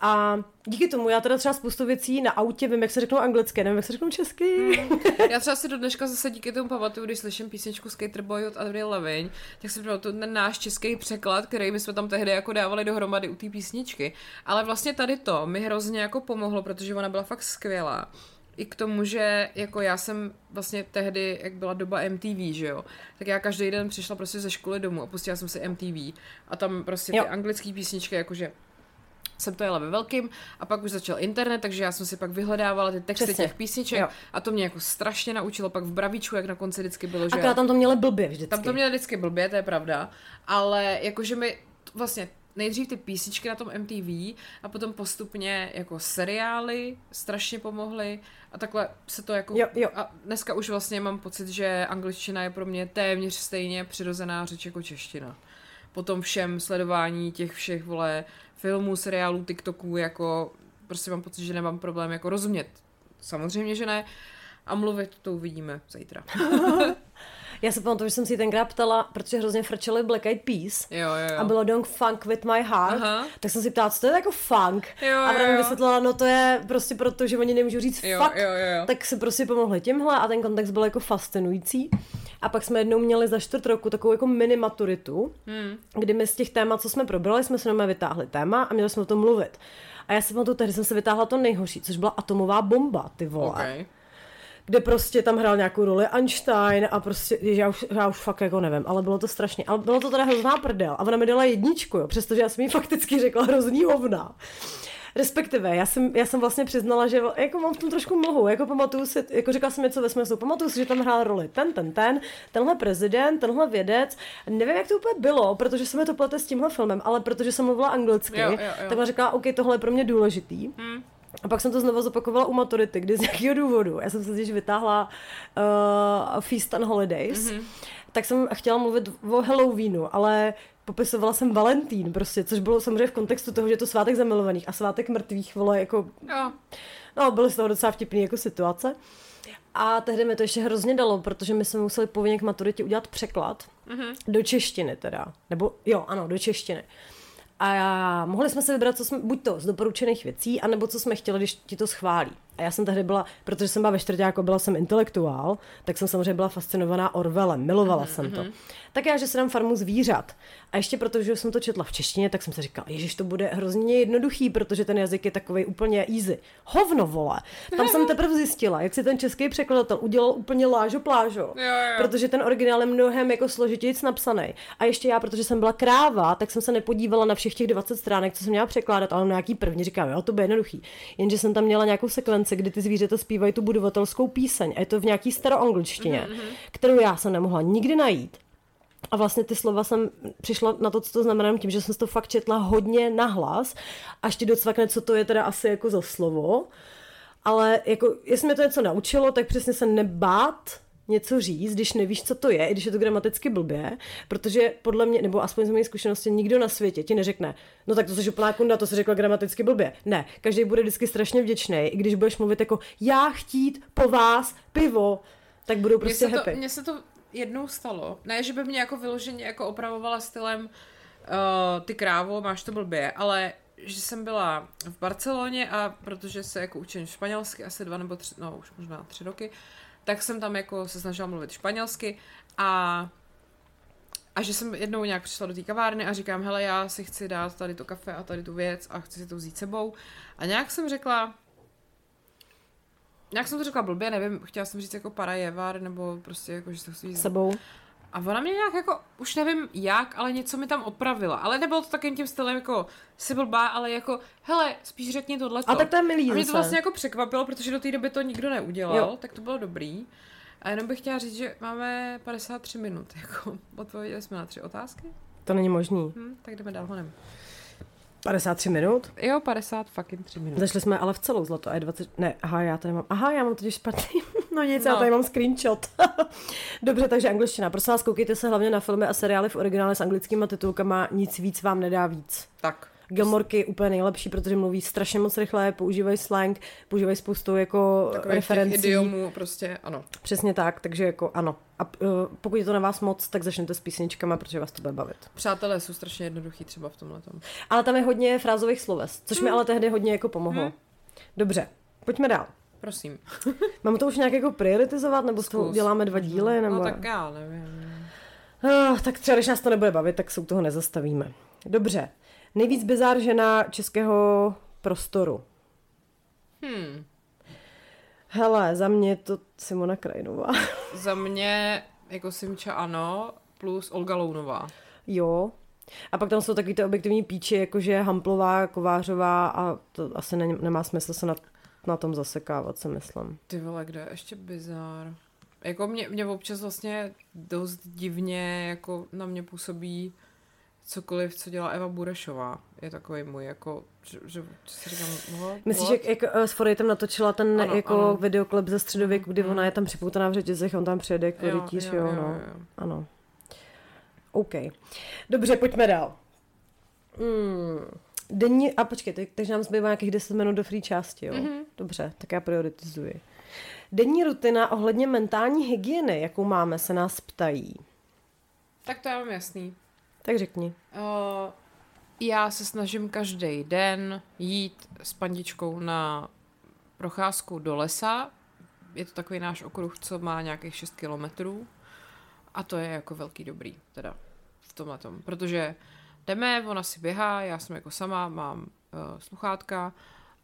A díky tomu já teda třeba spoustu věcí na autě vím, jak se řeknou anglicky, nevím, jak se řeknou česky. Mm. Já třeba si do dneška zase díky tomu pamatuju, když slyším písničku Skater Boy od Avril Lavigne, tak si pamatuju ten náš český překlad, který my jsme tam tehdy jako dávali dohromady u té písničky. Ale vlastně tady to mi hrozně jako pomohlo, protože ona byla fakt skvělá. I k tomu, že jako já jsem vlastně tehdy, jak byla doba MTV, že jo, tak já každý den přišla prostě ze školy domů a pustila jsem si MTV a tam prostě ty Jo. anglické písničky, jakože jsem to jela ve velkým a pak už začal internet, takže já jsem si pak vyhledávala ty texty Přesně. těch písniček Jo. a to mě jako strašně naučilo pak v Bravíčku, jak na konci vždycky bylo, že Akorát tam to měli blbě vždycky. tam to měli vždycky blbě, to je pravda, ale jakože mi vlastně nejdřív ty písničky na tom MTV a potom postupně jako seriály strašně pomohly a takhle se to jako... Jo, jo. A dneska už vlastně mám pocit, že angličtina je pro mě téměř stejně přirozená řeč jako čeština. Po tom všem sledování těch všech, vole, filmů, seriálů, TikToků, jako prostě mám pocit, že nemám problém jako rozumět. Samozřejmě, že ne. A mluvit to uvidíme zítra. Já se pamatuju, že jsem si ji tenkrát ptala, protože hrozně frčeli Black Eyed Peas. Jo, jo, jo. A bylo Don't Funk With My Heart, Aha. tak jsem si ptala, co to je jako funk. Jo, a ona mi vysvětlila, no to je prostě proto, že oni nemůžou říct Jo, fuck, jo, jo, jo. tak si prostě pomohli tímhle a ten kontext byl jako fascinující. A pak jsme jednou měli za čtvrt roku takovou jako mini maturitu, Hmm. kdy my z těch témat, co jsme probrali, jsme si jenom vytáhli téma a měli jsme o tom mluvit. A já si pamatuju, tehdy jsem se vytáhla to nejhorší, což byla atomová bomba, ty vole. Okay. Kde prostě tam hrál nějakou roli Einstein a prostě, já už, já už fakt jako nevím, ale bylo to strašně, ale bylo to teda hrozná prdel a ona mi dala jedničku, jo, přestože já jsem jí fakticky řekla hrozný hovna. Respektive, já jsem, já jsem vlastně přiznala, že jako mám v tom trošku mlhu, jako pamatuju si, jako říkala jsem něco ve smyslu, pamatuju si, že tam hrál roli ten, ten, ten, tenhle prezident, tenhle vědec, nevím, jak to úplně bylo, protože se mi to plete s tímhle filmem, ale protože jsem mluvila anglicky, Jo, jo, jo. tak ona řekla, OK, tohle je pro mě důležitý. Hmm. A pak jsem to znovu zopakovala u maturity, kdy z jakého důvodu, já jsem se když vytáhla uh, Feast and Holidays, Mhm. mm-hmm. tak jsem chtěla mluvit o Halloweenu, ale popisovala jsem Valentín prostě, což bylo samozřejmě v kontextu toho, že je to svátek zamilovaných a svátek mrtvých, vole, jako, Jo. no, byly z toho docela vtipný jako situace. A tehdy mi to ještě hrozně dalo, protože my jsme museli povinně k maturitě udělat překlad Mhm. do češtiny teda. Nebo jo, ano, do češtiny. A mohli jsme se vybrat, co jsme, buď to z doporučených věcí, anebo co jsme chtěli, když ti to schválí. A já jsem tehdy byla, protože jsem byla ve čtvrtáku, byla jsem intelektuál, tak jsem samozřejmě byla fascinovaná Orwellem, milovala mm-hmm. jsem to. Tak já, že se dám farmu zvířat. A ještě protože jsem to četla v češtině, tak jsem si říkala, ježiš, to bude hrozně jednoduchý, protože ten jazyk je takový úplně easy. Hovno, vole. Tam jsem teprve zjistila, jak si ten český překladatel udělal úplně lážo plážo. Jo, jo. Protože ten originál je mnohem jako složitějíc napsaný. A ještě já, protože jsem byla kráva, tak jsem se nepodívala na všech těch 20 stránek, co jsem měla překládat, ale na nějaký první říkám, jo, to bude jednoduchý. Jenže jsem tam měla nějakou sekvenci, kdy ty zvířata zpívají tu budovatelskou píseň a je to v nějaký staroangličtině, mm-hmm. kterou já jsem nemohla nikdy najít. A vlastně ty slova jsem přišla na to, co to znamená, tím, že jsem to fakt četla hodně nahlas, až ti docvakne, co to je teda asi jako za slovo. Ale jako, jestli mě to něco naučilo, tak přesně se nebát něco říct, když nevíš, co to je, i když je to gramaticky blbě, protože podle mě, nebo aspoň z mé zkušenosti, nikdo na světě ti neřekne, no tak to jsi úplná kunda, to se řekla gramaticky blbě. Ne, každý bude vždycky strašně vděčný, i když budeš mluvit jako já chtít po vás pivo, tak budou Mně prostě se, happy. to, mně se to jednou stalo. Ne, že by mě jako vyloženě jako opravovala stylem uh, ty krávo, máš to blbě, ale že jsem byla v Barceloně a protože se jako učím španělsky asi dva nebo tři, no už možná tři roky, tak jsem tam jako se snažila mluvit španělsky a a že jsem jednou nějak přišla do té kavárny a říkám, hele, já si chci dát tady to kafe a tady tu věc a chci si to vzít sebou. A nějak jsem řekla, nějak jsem to řekla blbě, nevím, chtěla jsem říct jako parajevar, nebo prostě jako, že se chci vzít sebou. A ona mě nějak jako, už nevím jak, ale něco mi tam opravila. Ale nebylo to takým tím stylem jako, jsi blbá, ale jako, hele, spíš řekni tohle. A tak to je milý A mě to vlastně jako překvapilo, protože do té doby to nikdo neudělal, Jo. tak to bylo dobrý. A jenom bych chtěla říct, že máme 53 minut, jako odpověděli jsme na tři otázky. To není možný. Hm, tak jdeme dál honem. 53 minut? Jo, 50 fucking 3 minut. Zašli jsme ale v celou zlato. A je 20... Ne, aha, já tady mám... Aha, já mám totiž špatný. No nic, No. já tady mám screenshot. Dobře, takže angličtina. Prosím vás, koukejte se hlavně na filmy a seriály v originále s anglickýma titulkama. Nic víc vám nedá víc. Tak. Gilmorky úplně nejlepší, protože mluví strašně moc rychle, používají slang, používají spoustu jako Takových referencí. idiomů, prostě, ano. Přesně tak, takže jako ano. A uh, pokud je to na vás moc, tak začněte s písničkama, protože vás to bude bavit. Přátelé jsou strašně jednoduchý třeba v tomhle tom. Ale tam je hodně frázových sloves, což mi ale tehdy hodně jako pomohlo. Dobře, pojďme dál. Prosím. Mám to už nějak jako prioritizovat, nebo z toho Zkus. děláme dva díly, nebo... No tak já nevím. Ah, tak třeba, když nás to nebude bavit, tak se u toho nezastavíme. Dobře. Nejvíc bizár žena českého prostoru. Hmm. Hele, za mě je to Simona Krajinová. Za mě jako Simča ano, plus Olga Lounová. jo. A pak tam jsou takový ty objektivní píči, jakože Hamplová, Kovářová a to asi ne, nemá smysl se na, na tom zasekávat, si myslím. Ty vole, kde je ještě bizár? Jako mě, mě občas vlastně dost divně jako na mě působí cokoliv, co dělá Eva Burešová. Je takový můj jako, že, že, že si říkám, what? Myslíš, what? jak, jak uh, s Forejtem natočila ten Ano, jako ano. videoklip ze středověku, kdy Mm. ona je tam připoutaná v řetězech, on tam přijede jako Jo, rytíř, jo, jo, jo, no. jo, jo. Ano. OK. Dobře, pojďme dál. Hmm. Denní, a počkej, takže nám zbývá nějakých 10 minut do free části, jo? Mhm. Dobře, tak já prioritizuji. Denní rutina ohledně mentální hygieny, jakou máme, se nás ptají. Tak to já mám jasný. Tak řekni. Uh, já se snažím každý den jít s pandičkou na procházku do lesa. Je to takový náš okruh, co má nějakých 6 kilometrů. A to je jako velký dobrý, teda v tomhle tom. Protože jdeme, ona si běhá, já jsem jako sama, mám uh, sluchátka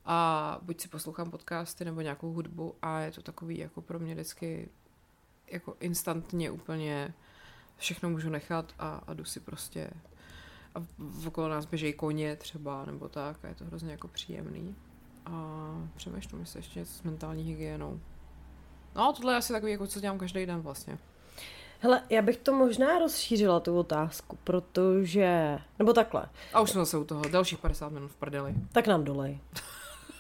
a buď si poslouchám podcasty nebo nějakou hudbu a je to takový jako pro mě vždycky jako instantně úplně všechno můžu nechat a, a jdu si prostě a v- okolo nás běžejí koně třeba nebo tak a je to hrozně jako příjemný. A přemýšlím, jestli ještě něco s mentální hygienou. No, tohle je asi takový, jako co dělám každý den vlastně. Hele, já bych to možná rozšířila, tu otázku, protože... Nebo takhle. A už jsme zase u toho, dalších 50 minut v prdeli. Tak nám dolej.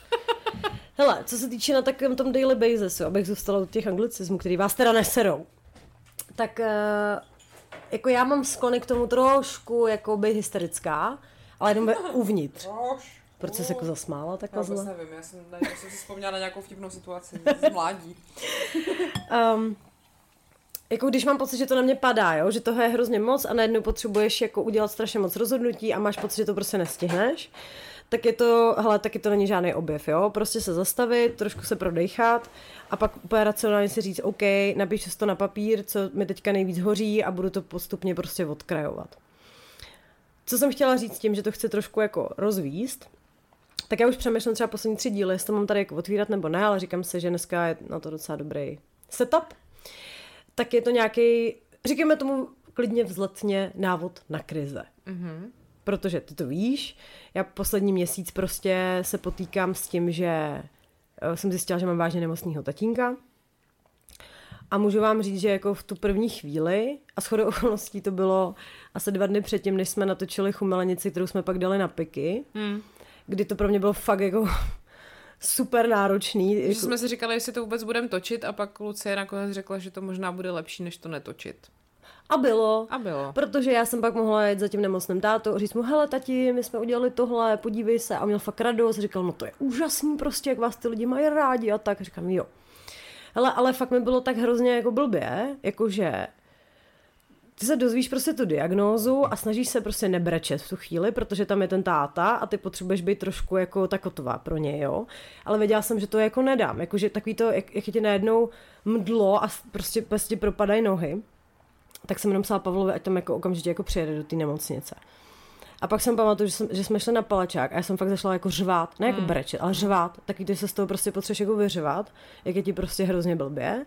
Hele, co se týče na takovém tom daily basisu, abych zůstala u těch anglicismů, který vás teda neserou, tak eh, jako já mám sklony k tomu trošku jako by hysterická, ale jenom ve- uvnitř. Proč jsi se jako zasmála takhle zle? nevím, já jsem, já jsem si vzpomněla na nějakou vtipnou situaci z mládí. Um, jako když mám pocit, že to na mě padá, jo? že toho je hrozně moc a najednou potřebuješ jako udělat strašně moc rozhodnutí a máš pocit, že to prostě nestihneš, tak je to, hele, taky to není žádný objev, jo, prostě se zastavit, trošku se prodejchat a pak úplně racionálně si říct, OK, napíšu si to na papír, co mi teďka nejvíc hoří a budu to postupně prostě odkrajovat. Co jsem chtěla říct tím, že to chci trošku jako rozvíst, tak já už přemýšlím třeba poslední tři díly, jestli to mám tady jako otvírat nebo ne, ale říkám si, že dneska je na to docela dobrý setup. Tak je to nějaký, říkáme tomu klidně vzletně návod na krize. Mhm. Protože ty to víš, já poslední měsíc prostě se potýkám s tím, že eh, jsem zjistila, že mám vážně nemocného tatínka. A můžu vám říct, že jako v tu první chvíli, a shodou okolností to bylo asi dva dny předtím, než jsme natočili chumelenici, kterou jsme pak dali na piky, Hmm. kdy to pro mě bylo fakt jako super náročný. Že Jako, jsme si říkali, jestli to vůbec budeme točit a pak Lucie nakonec řekla, že to možná bude lepší, než to netočit. A bylo. A bylo. Protože já jsem pak mohla jít za tím nemocným tátou a říct mu, hele tati, my jsme udělali tohle, podívej se. A měl fakt radost, říkal, no to je úžasný prostě, jak vás ty lidi mají rádi a tak. A říkám, jo. Hele, ale fakt mi bylo tak hrozně jako blbě, jakože ty se dozvíš prostě tu diagnózu a snažíš se prostě nebrečet v tu chvíli, protože tam je ten táta a ty potřebuješ být trošku jako ta kotová pro něj, jo. Ale věděla jsem, že to jako nedám, jakože takový to, jak, jak je ti najednou mdlo a prostě, prostě propadají nohy, tak jsem jenom psala Pavlovi, ať tam jako okamžitě jako přijede do té nemocnice. A pak jsem pamatuju, že, jsem, že jsme šli na palačák a já jsem fakt zašla jako řvát, ne jako Hmm. brečet, ale řvát, taky ty se z toho prostě potřebuješ jako vyřvat, jak je ti prostě hrozně blbě.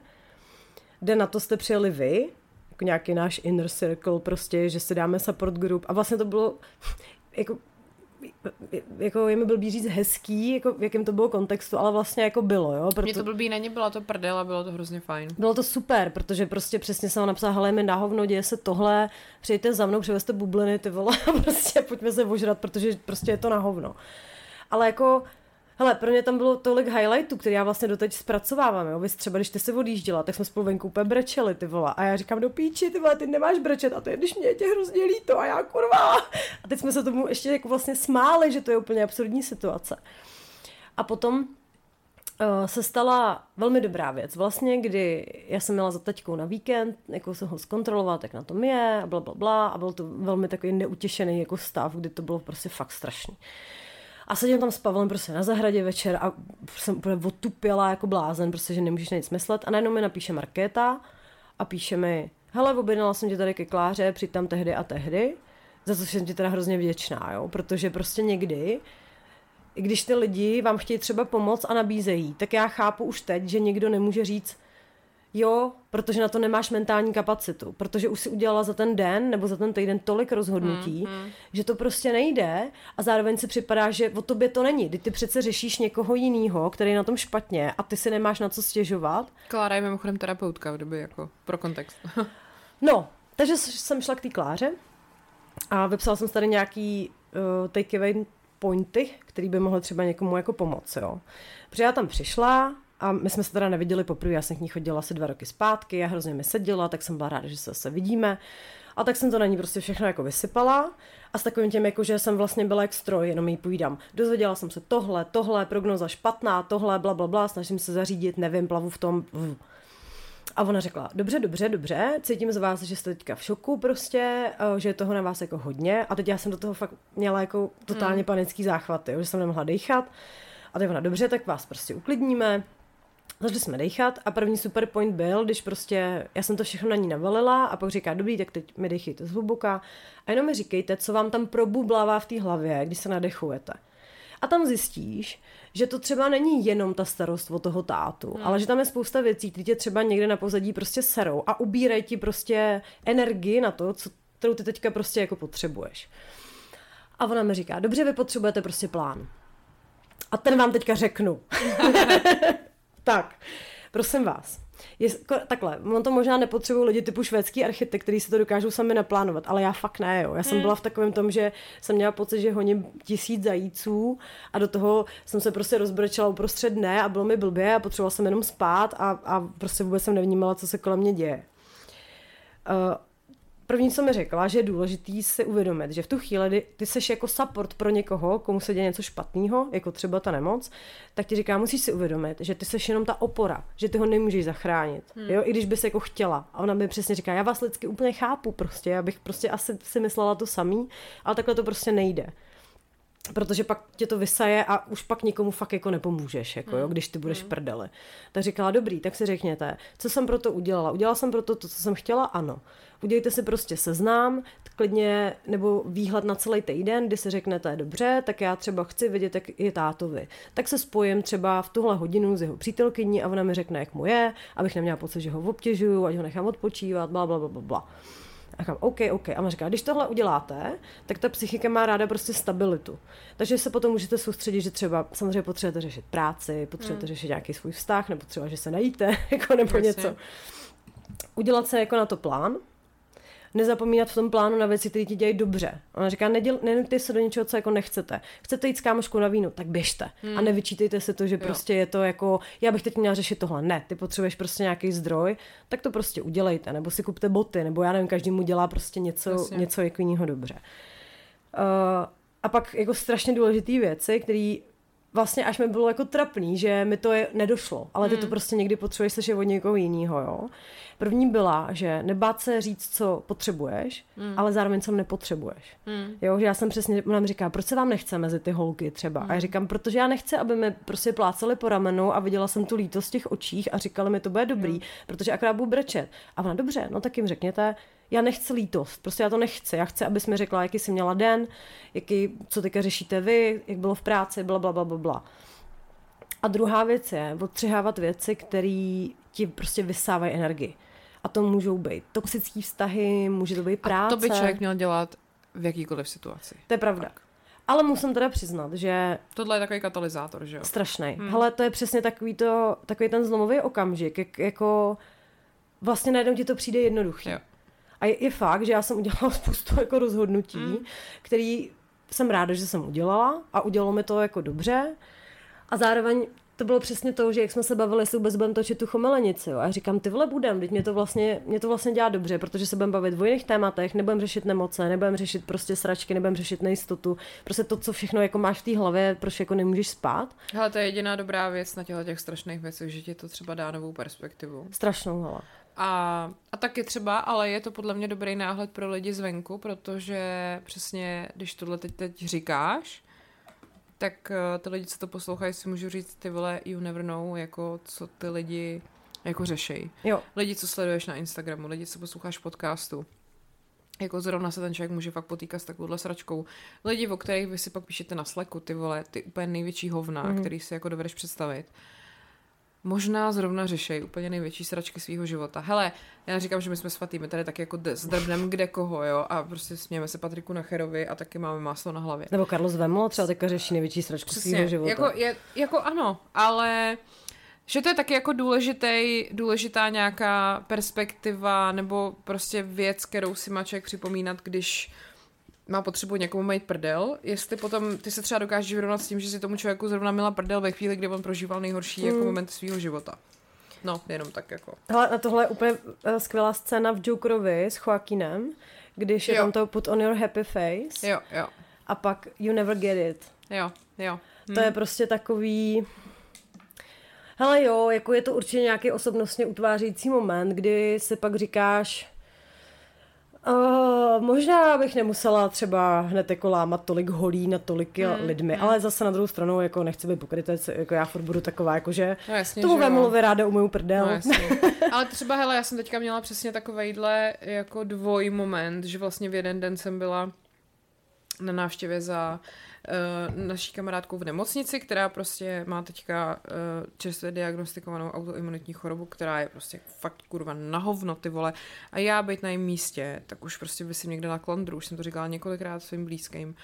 Den na to jste přijeli vy, jako nějaký náš inner circle prostě, že si dáme support group a vlastně to bylo jako jako je mi blbý říct hezký, jako v jakém to bylo kontextu, ale vlastně jako bylo, jo. Proto... Mě to blbý není, byla to prdela, bylo to hrozně fajn. Bylo to super, protože prostě přesně jsem napsala, hele, mi na hovno, děje se tohle, přijďte za mnou, přivezte bubliny, ty vole, prostě pojďme se ožrat, protože prostě je to na hovno. Ale jako Hele, pro mě tam bylo tolik highlightů, které já vlastně doteď zpracovávám, jo. Vy třeba, když ty se odjížděla, tak jsme spolu venku úplně brečeli, ty vole. A já říkám, do píči, ty vole, ty nemáš brečet. A to je, když mě tě hrozně líto a já kurva. A teď jsme se tomu ještě jako vlastně smáli, že to je úplně absurdní situace. A potom uh, se stala velmi dobrá věc. Vlastně, kdy já jsem měla za taťkou na víkend, jako se ho zkontrolovat, jak na tom je, a bla, bla, bla. A byl to velmi takový neutěšený jako stav, kdy to bylo prostě fakt strašný. A sedím tam s Pavlem prostě na zahradě večer a jsem úplně otupěla jako blázen, prostě, že nemůžeš na nic myslet. A najednou mi napíše Markéta a píše mi, hele, objednala jsem tě tady ke Kláře, přijď tam tehdy a tehdy, za co jsem ti teda hrozně vděčná, jo, protože prostě někdy, i když ty lidi vám chtějí třeba pomoct a nabízejí, tak já chápu už teď, že někdo nemůže říct, Jo, protože na to nemáš mentální kapacitu, protože už si udělala za ten den nebo za ten týden tolik rozhodnutí, hmm, hmm. že to prostě nejde a zároveň si připadá, že o tobě to není. Ty, ty přece řešíš někoho jiného, který je na tom špatně a ty si nemáš na co stěžovat. Klára je mimochodem terapeutka v době jako pro kontext. no, takže jsem šla k té Kláře a vypsala jsem tady nějaký uh, takeaway pointy, který by mohly třeba někomu jako pomoct, jo. Protože já tam přišla, a my jsme se teda neviděli poprvé, já jsem k ní chodila asi dva roky zpátky, já hrozně mi seděla, tak jsem byla ráda, že se zase vidíme. A tak jsem to na ní prostě všechno jako vysypala a s takovým těm, jako že jsem vlastně byla jak stroj, jenom jí půjdám. Dozvěděla jsem se tohle, tohle, prognoza špatná, tohle, bla, bla, bla, snažím se zařídit, nevím, plavu v tom. A ona řekla, dobře, dobře, dobře, cítím z vás, že jste teďka v šoku prostě, eh, že je toho na vás jako hodně. A teď já jsem do toho fakt měla jako totálně hmm. panický záchvat, jo, že jsem nemohla dechat. A teď ona, dobře, tak vás prostě uklidníme, Začali jsme dechat a první super point byl, když prostě já jsem to všechno na ní navalila a pak říká, dobrý, tak teď mi dechejte zhluboka a jenom mi říkejte, co vám tam probublává v té hlavě, když se nadechujete. A tam zjistíš, že to třeba není jenom ta starost o toho tátu, hmm. ale že tam je spousta věcí, které tě třeba někde na pozadí prostě serou a ubírají ti prostě energii na to, co, kterou ty teďka prostě jako potřebuješ. A ona mi říká, dobře, vy potřebujete prostě plán. A ten vám teďka řeknu. Tak, prosím vás. Je, takhle, on to možná nepotřebují lidi typu švédský architekt, který si to dokážou sami naplánovat, ale já fakt ne, jo. Já jsem hmm. byla v takovém tom, že jsem měla pocit, že honím tisíc zajíců a do toho jsem se prostě rozbrečela uprostřed dne a bylo mi blbě a potřebovala jsem jenom spát a, a prostě vůbec jsem nevnímala, co se kolem mě děje. Uh, První, co mi řekla, že je důležitý si uvědomit, že v tu chvíli, kdy ty seš jako support pro někoho, komu se děje něco špatného, jako třeba ta nemoc, tak ti říká, musíš si uvědomit, že ty seš jenom ta opora, že ty ho nemůžeš zachránit. Hmm. Jo, i když bys jako chtěla. A ona mi přesně říká, já vás lidsky úplně chápu prostě, já bych prostě asi si myslela to samý, ale takhle to prostě nejde protože pak tě to vysaje a už pak nikomu fakt jako nepomůžeš, jako, jo, když ty budeš mm. prdeli. Tak říkala, dobrý, tak si řekněte, co jsem pro to udělala. Udělala jsem pro to, to, co jsem chtěla? Ano. Udělejte si prostě seznám, klidně, nebo výhled na celý týden, kdy si řeknete, dobře, tak já třeba chci vidět, jak je tátovi. Tak se spojím třeba v tuhle hodinu s jeho přítelkyní a ona mi řekne, jak mu je, abych neměla pocit, že ho obtěžuju, ať ho nechám odpočívat, bla, bla, bla, bla, bla. A říkám, OK, OK. A on říká, když tohle uděláte, tak ta psychika má ráda prostě stabilitu. Takže se potom můžete soustředit, že třeba samozřejmě potřebujete řešit práci, potřebujete hmm. řešit nějaký svůj vztah, nebo třeba, že se najíte, jako nebo Jasně. něco. Udělat se jako na to plán, nezapomínat v tom plánu na věci, které ti dělají dobře. Ona říká, neděl, nenuďte se do něčeho, co jako nechcete. Chcete jít s kámoškou na víno, tak běžte. Hmm. A nevyčítejte se to, že jo. prostě je to jako, já bych teď měla řešit tohle. Ne, ty potřebuješ prostě nějaký zdroj, tak to prostě udělejte. Nebo si kupte boty, nebo já nevím, každému dělá prostě něco, něco jako jiného dobře. Uh, a pak jako strašně důležité věci, které vlastně až mi bylo jako trapný, že mi to je, nedošlo, ale ty hmm. to prostě někdy potřebuješ slyšet od někoho jiného, jo. První byla, že nebát se říct, co potřebuješ, mm. ale zároveň co nepotřebuješ. Mm. Jo, že já jsem přesně, ona mi říká, proč se vám nechce mezi ty holky třeba? Mm. A já hmm. říkám, protože já nechci, aby mi prostě pláceli po ramenu a viděla jsem tu lítost v těch očích a říkali mi, to bude dobrý, mm. protože akorát budu brečet. A ona, dobře, no tak jim řekněte, já nechci lítost, prostě já to nechci. Já chci, abys mi řekla, jaký jsi měla den, jaký, co teďka řešíte vy, jak bylo v práci, bla, bla, bla, bla, bla. A druhá věc je odstřihávat věci, které ti prostě vysávají energii. A to můžou být toxické vztahy, může to být práce. A to by člověk měl dělat v jakýkoliv situaci. To je pravda. Tak. Ale musím teda přiznat, že... Tohle je takový katalyzátor, že jo? Strašný. Hmm. Hele, to je přesně takový, to, takový ten zlomový okamžik, jak, jako vlastně najednou ti to přijde jednoduchý. Jo. A je, je fakt, že já jsem udělala spoustu jako rozhodnutí, hmm. který jsem ráda, že jsem udělala a udělalo mi to jako dobře. A zároveň to bylo přesně to, že jak jsme se bavili, jestli vůbec budeme točit tu chomelenici. Jo. A já říkám, ty vole budem, teď mě to vlastně, mě to vlastně dělá dobře, protože se budeme bavit o jiných tématech, nebudeme řešit nemoce, nebudeme řešit prostě sračky, nebudeme řešit nejistotu. Prostě to, co všechno jako máš v té hlavě, proč jako nemůžeš spát. Hele, to je jediná dobrá věc na těchto těch strašných věcech, že ti to třeba dá novou perspektivu. Strašnou, hele. A, a taky třeba, ale je to podle mě dobrý náhled pro lidi zvenku, protože přesně, když tohle teď, teď říkáš, tak uh, ty lidi, co to poslouchají, si můžu říct, ty vole, you never know, jako co ty lidi jako řešejí. Jo. Lidi, co sleduješ na Instagramu, lidi, co posloucháš podcastu. Jako zrovna se ten člověk může fakt potýkat s takovouhle sračkou. Lidi, o kterých vy si pak píšete na sleku, ty vole, ty úplně největší hovna, mm. který si jako dovedeš představit možná zrovna řešejí úplně největší sračky svého života. Hele, já říkám, že my jsme svatý, my tady taky jako zdrbneme kde koho, jo, a prostě smějeme se Patriku Nacherovi a taky máme máslo na hlavě. Nebo Carlos Vemlo třeba teďka řeší největší sračku svého života. Jako, je, jako ano, ale že to je taky jako důležitý, důležitá nějaká perspektiva nebo prostě věc, kterou si má člověk připomínat, když má potřebu někomu mít prdel, jestli potom ty se třeba dokážeš vyrovnat s tím, že si tomu člověku zrovna měla prdel ve chvíli, kdy on prožíval nejhorší mm. jako hmm. moment svého života. No, jenom tak jako. Hele, a tohle je úplně uh, skvělá scéna v Jokerovi s Joaquinem, když je jo. tam to put on your happy face. Jo, jo. A pak you never get it. Jo, jo. Hm. To je hmm. prostě takový... Hele jo, jako je to určitě nějaký osobnostně utvářící moment, kdy si pak říkáš, Uh, možná bych nemusela třeba hned jako lámat tolik holí na tolik mm, lidmi, mm. ale zase na druhou stranu jako nechci být pokrytec, jako já furt budu taková, jako že no jasně, tomu vemluvi ráda umyju prdel. No ale třeba hele, já jsem teďka měla přesně takovejhle jako dvoj moment, že vlastně v jeden den jsem byla na návštěvě za uh, naší kamarádkou v nemocnici, která prostě má teďka uh, čerstvě diagnostikovanou autoimunitní chorobu, která je prostě fakt kurva na hovno, ty vole. A já být na jejím místě, tak už prostě vysím někde na klandru, už jsem to říkala několikrát svým blízkým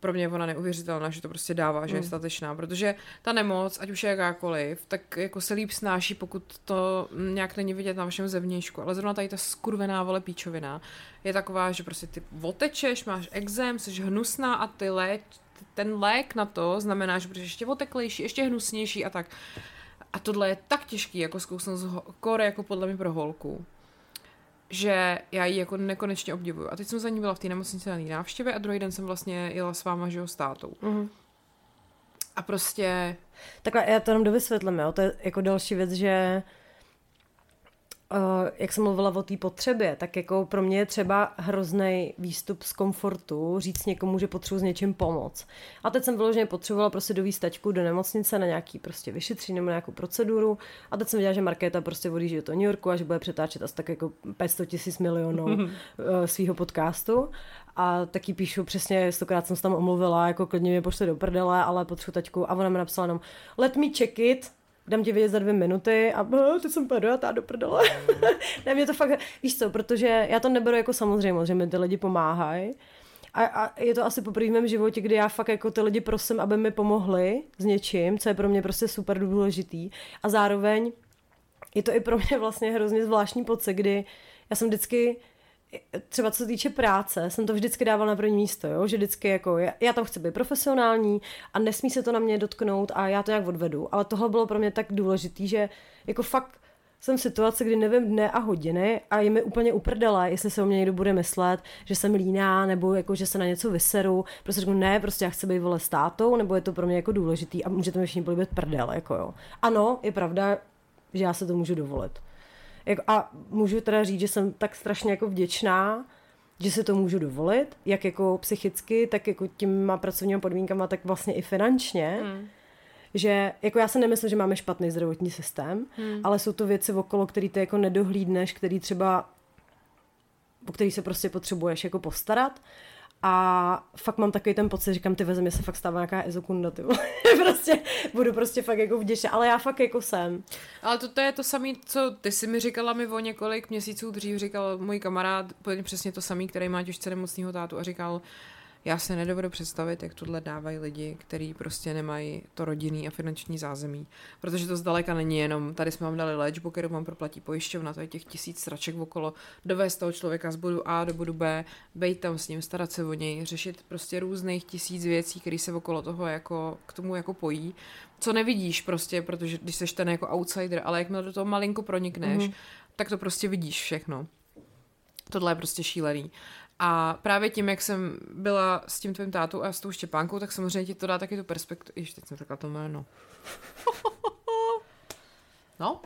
pro mě je ona neuvěřitelná, že to prostě dává, že je mm. statečná, protože ta nemoc, ať už je jakákoliv, tak jako se líp snáší, pokud to nějak není vidět na vašem zevnějšku, ale zrovna tady ta skurvená vole píčovina je taková, že prostě ty otečeš, máš exém, jsi hnusná a ty léč, ten lék na to znamená, že budeš ještě oteklejší, ještě hnusnější a tak. A tohle je tak těžký, jako zkousnout z kore, jako podle mě pro holku že já ji jako nekonečně obdivuju. A teď jsem za ní byla v té nemocnici na návštěvě a druhý den jsem vlastně jela s váma, že jo, státou. Mm-hmm. A prostě... Takhle, já to jenom dovysvětlím, jo. To je jako další věc, že jak jsem mluvila o té potřebě, tak jako pro mě je třeba hrozný výstup z komfortu říct někomu, že potřebuji s něčím pomoct. A teď jsem vyloženě potřebovala prostě dovíst tačku do nemocnice na nějaký prostě vyšetření nebo nějakou proceduru. A teď jsem viděla, že Markéta prostě odjíždí do New Yorku a že bude přetáčet asi tak jako 500 tisíc milionů uh, svého podcastu. A taky píšu přesně, stokrát jsem se tam omluvila, jako klidně mě pošle do prdele, ale potřebuji tačku. A ona mi napsala jenom, let me check it, dám ti vědět za dvě minuty a ty jsem úplně dojatá do prdele. ne, mě to fakt, víš co, protože já to neberu jako samozřejmost, že mi ty lidi pomáhají. A, a je to asi v mém životě, kdy já fakt jako ty lidi prosím, aby mi pomohli s něčím, co je pro mě prostě super důležitý. A zároveň je to i pro mě vlastně hrozně zvláštní pocit, kdy já jsem vždycky třeba co se týče práce, jsem to vždycky dávala na první místo, jo? že vždycky jako já, já tam chci být profesionální a nesmí se to na mě dotknout a já to nějak odvedu. Ale tohle bylo pro mě tak důležitý, že jako fakt jsem v situaci, kdy nevím dne a hodiny a je mi úplně uprdele, jestli se o mě někdo bude myslet, že jsem líná nebo jako, že se na něco vyseru. Prostě řeknu, ne, prostě já chci být vole státou, nebo je to pro mě jako důležitý a můžete mi všichni políbit prdel, jako jo. Ano, je pravda, že já se to můžu dovolit. Jako, a můžu teda říct, že jsem tak strašně jako vděčná, že si to můžu dovolit, jak jako psychicky, tak jako těma pracovními podmínkama, tak vlastně i finančně. Mm. Že jako já se nemyslím, že máme špatný zdravotní systém, mm. ale jsou to věci okolo, který ty jako nedohlídneš, který třeba o který se prostě potřebuješ jako postarat. A fakt mám takový ten pocit, říkám, ty vezmě se fakt stává nějaká ezokunda, ty prostě, budu prostě fakt jako vděčná, ale já fakt jako jsem. Ale to, to je to samé, co ty si mi říkala mi o několik měsíců dřív, říkal můj kamarád, přesně to samý, který má těžce nemocného tátu a říkal, já se nedovedu představit, jak tohle dávají lidi, kteří prostě nemají to rodinný a finanční zázemí. Protože to zdaleka není jenom, tady jsme vám dali léčbu, kterou vám proplatí pojišťovna, to je těch tisíc straček okolo, dovést toho člověka z bodu A do bodu B, bejt tam s ním, starat se o něj, řešit prostě různých tisíc věcí, které se okolo toho jako k tomu jako pojí, co nevidíš prostě, protože když jsi ten jako outsider, ale jakmile do toho malinko pronikneš, mm-hmm. tak to prostě vidíš všechno. Tohle je prostě šílený. A právě tím, jak jsem byla s tím tvým tátou a s tou Štěpánkou, tak samozřejmě ti to dá taky tu perspektivu. Ještě teď jsem řekla to jméno. no?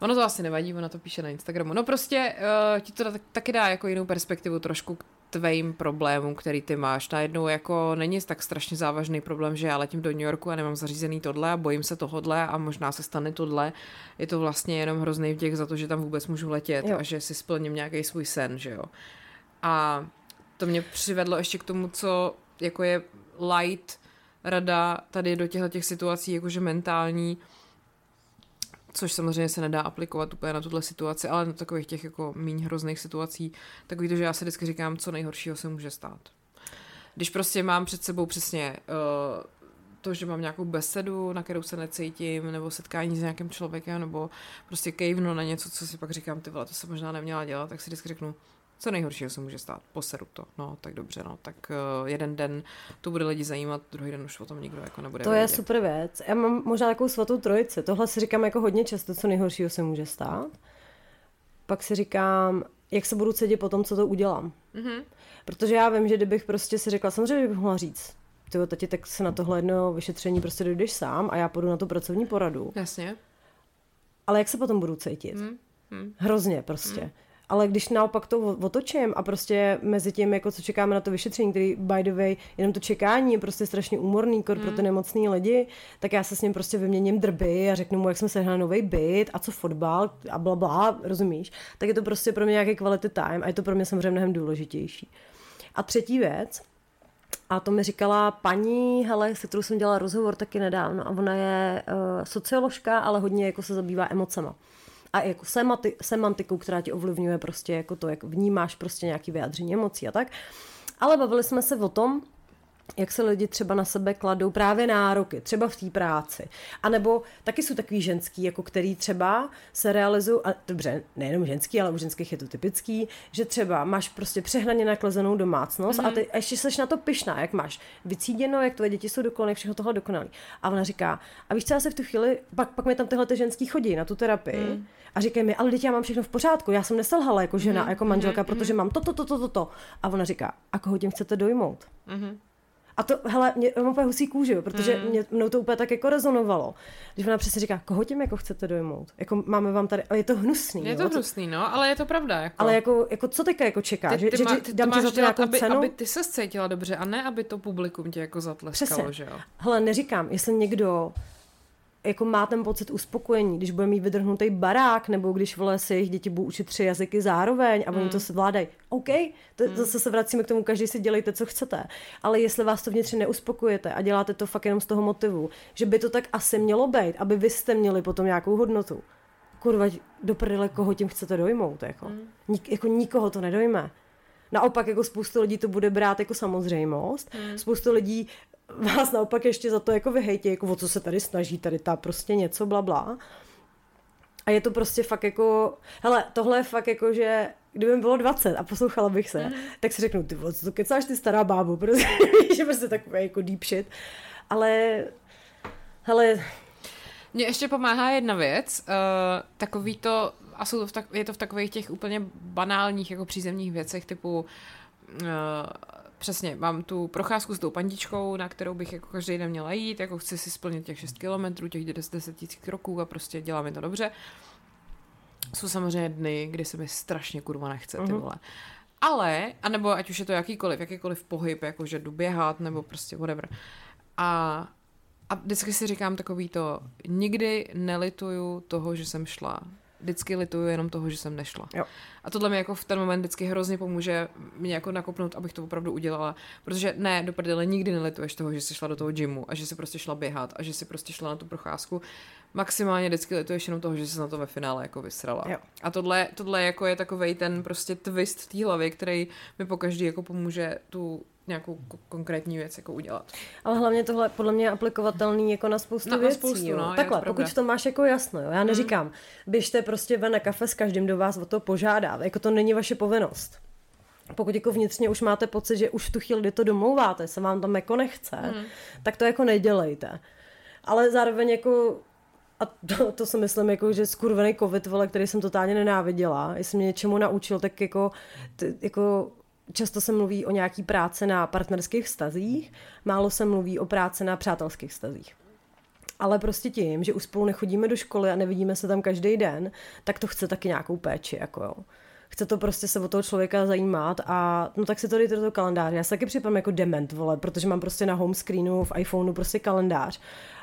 Ono to asi nevadí, ona to píše na Instagramu. No prostě uh, ti to dá, taky dá jako jinou perspektivu trošku k tvým problémům, který ty máš. Najednou jako není tak strašně závažný problém, že já letím do New Yorku a nemám zařízený tohle a bojím se tohodle a možná se stane tohle. Je to vlastně jenom hrozný vděk za to, že tam vůbec můžu letět jo. a že si splním nějaký svůj sen, že jo. A to mě přivedlo ještě k tomu, co jako je light rada tady do těchto těch situací, jakože mentální, což samozřejmě se nedá aplikovat úplně na tuhle situaci, ale na takových těch jako méně hrozných situací, takový to, že já si vždycky říkám, co nejhoršího se může stát. Když prostě mám před sebou přesně uh, to, že mám nějakou besedu, na kterou se necítím, nebo setkání s nějakým člověkem, nebo prostě kejvnu na něco, co si pak říkám, ty vole, to se možná neměla dělat, tak si vždycky řeknu, co nejhoršího se může stát? Poseru to. No, tak dobře, no. Tak uh, jeden den to bude lidi zajímat, druhý den už o tom nikdo jako nebude To vědět. je super věc. Já mám možná takovou svatou trojici. Tohle si říkám jako hodně často, co nejhoršího se může stát. Pak si říkám, jak se budu cítit po tom, co to udělám. Mm-hmm. Protože já vím, že kdybych prostě si řekla, samozřejmě bych mohla říct, ty tati, tak se na tohle jedno vyšetření prostě dojdeš sám a já půjdu na tu pracovní poradu. Jasně. Ale jak se potom budu cítit? Mm. Hrozně prostě. Mm. Ale když naopak to otočím a prostě mezi tím, jako co čekáme na to vyšetření, který by the way, jenom to čekání je prostě strašně úmorný kor mm. pro ty hmm. nemocný lidi, tak já se s ním prostě vyměním drby a řeknu mu, jak jsme sehnali nový byt a co fotbal a bla, bla rozumíš? Tak je to prostě pro mě nějaký quality time a je to pro mě samozřejmě mnohem důležitější. A třetí věc, a to mi říkala paní, hele, se kterou jsem dělala rozhovor taky nedávno a ona je uh, socioložka, ale hodně jako se zabývá emocema a jako semanti- semantikou, která ti ovlivňuje prostě jako to, jak vnímáš prostě nějaký vyjádření emocí a tak. Ale bavili jsme se o tom, jak se lidi třeba na sebe kladou právě nároky, třeba v té práci. A nebo taky jsou takový ženský, jako který třeba se realizují, a dobře, nejenom ženský, ale u ženských je to typický, že třeba máš prostě přehnaně naklezenou domácnost mm-hmm. a ty ještě seš na to pyšná, jak máš vycíděno, jak tvoje děti jsou dokonalé, všechno tohle dokonalé. A ona říká, a víš, co já se v tu chvíli, pak, pak mi tam tyhle ty ženský chodí na tu terapii mm. a říkají mi, ale teď já mám všechno v pořádku, já jsem neselhala jako žena, mm-hmm. jako manželka, mm-hmm. protože mám toto, toto, toto. To. A ona říká, a koho tím chcete dojmout? Mm-hmm. A to, hele, mě, mám úplně husí kůži, protože mm. mě, mnou to úplně tak jako rezonovalo. Když ona přesně říká, koho tím jako chcete dojmout? Jako máme vám tady, ale je to hnusný. Je to jo? hnusný, no, ale je to pravda. Jako. Ale jako, jako co teďka jako čeká? Ty, ty že, má, že, dám ti za to nějakou aby, cenu? aby ty se cítila dobře a ne, aby to publikum tě jako zatleskalo, přesně. že jo? Hele, neříkám, jestli někdo jako má ten pocit uspokojení, když bude mít vydrhnutý barák, nebo když vole si jejich děti budou učit tři jazyky zároveň a mm. oni to zvládají. OK, to, mm. zase se vracíme k tomu, každý si dělejte, co chcete. Ale jestli vás to vnitřně neuspokojete a děláte to fakt jenom z toho motivu, že by to tak asi mělo být, aby vy jste měli potom nějakou hodnotu. Kurva, do prdele, koho tím chcete dojmout, jako. Mm. Nik, jako nikoho to nedojme. Naopak jako spoustu lidí to bude brát jako samozřejmost. Hmm. Spoustu lidí vás naopak ještě za to jako vyhejtě, jako o co se tady snaží, tady ta prostě něco, bla, bla. A je to prostě fakt jako, hele, tohle je fakt jako, že kdyby mi bylo 20 a poslouchala bych se, mm. tak si řeknu, ty vole, co to kecáš ty stará bábu, protože že prostě takové jako deep shit. Ale, hele... Mně ještě pomáhá jedna věc, uh, takový to, a jsou to v tak, je to v takových těch úplně banálních jako přízemních věcech, typu uh, Přesně, mám tu procházku s tou pandičkou, na kterou bych jako každý den měla jít, jako chci si splnit těch 6 kilometrů, těch 10, 10 tisíc kroků a prostě dělám mi to dobře. Jsou samozřejmě dny, kdy se mi strašně kurva nechce, ty mhm. vole. Ale, anebo ať už je to jakýkoliv, jakýkoliv pohyb, jako že jdu běhat, nebo prostě whatever. A, a vždycky si říkám takový to, nikdy nelituju toho, že jsem šla vždycky lituju jenom toho, že jsem nešla. Jo. A tohle mi jako v ten moment vždycky hrozně pomůže mě jako nakopnout, abych to opravdu udělala. Protože ne, do prdele nikdy nelituješ toho, že jsi šla do toho gymu a že jsi prostě šla běhat a že jsi prostě šla na tu procházku. Maximálně vždycky lituješ jenom toho, že jsi na to ve finále jako vysrala. Jo. A tohle, tohle jako je takovej ten prostě twist v té hlavě, který mi po každý jako pomůže tu nějakou ko- konkrétní věc jako udělat. Ale hlavně tohle podle mě je aplikovatelný jako na spoustu Na- na věcí. spoustu, jo. no, je Takhle, pravda. pokud to máš jako jasno, jo. Já neříkám, běžte prostě ven na kafe s každým, kdo vás o to požádá. Jako to není vaše povinnost. Pokud jako vnitřně už máte pocit, že už v tu chvíli, kdy to domlouváte, se vám tam jako nechce, Hmm. tak to jako nedělejte. Ale zároveň jako a to, to si myslím, jako, že skurvený covid, vole, který jsem totálně nenáviděla, jestli mě něčemu naučil, tak jako, t, jako často se mluví o nějaký práce na partnerských vztazích, málo se mluví o práci na přátelských vztazích. Ale prostě tím, že už spolu nechodíme do školy a nevidíme se tam každý den, tak to chce taky nějakou péči, jako jo. Chce to prostě se o toho člověka zajímat a no tak si to dejte do toho kalendáře. Já se taky připadám jako dement, vole, protože mám prostě na home screenu v iPhoneu prostě kalendář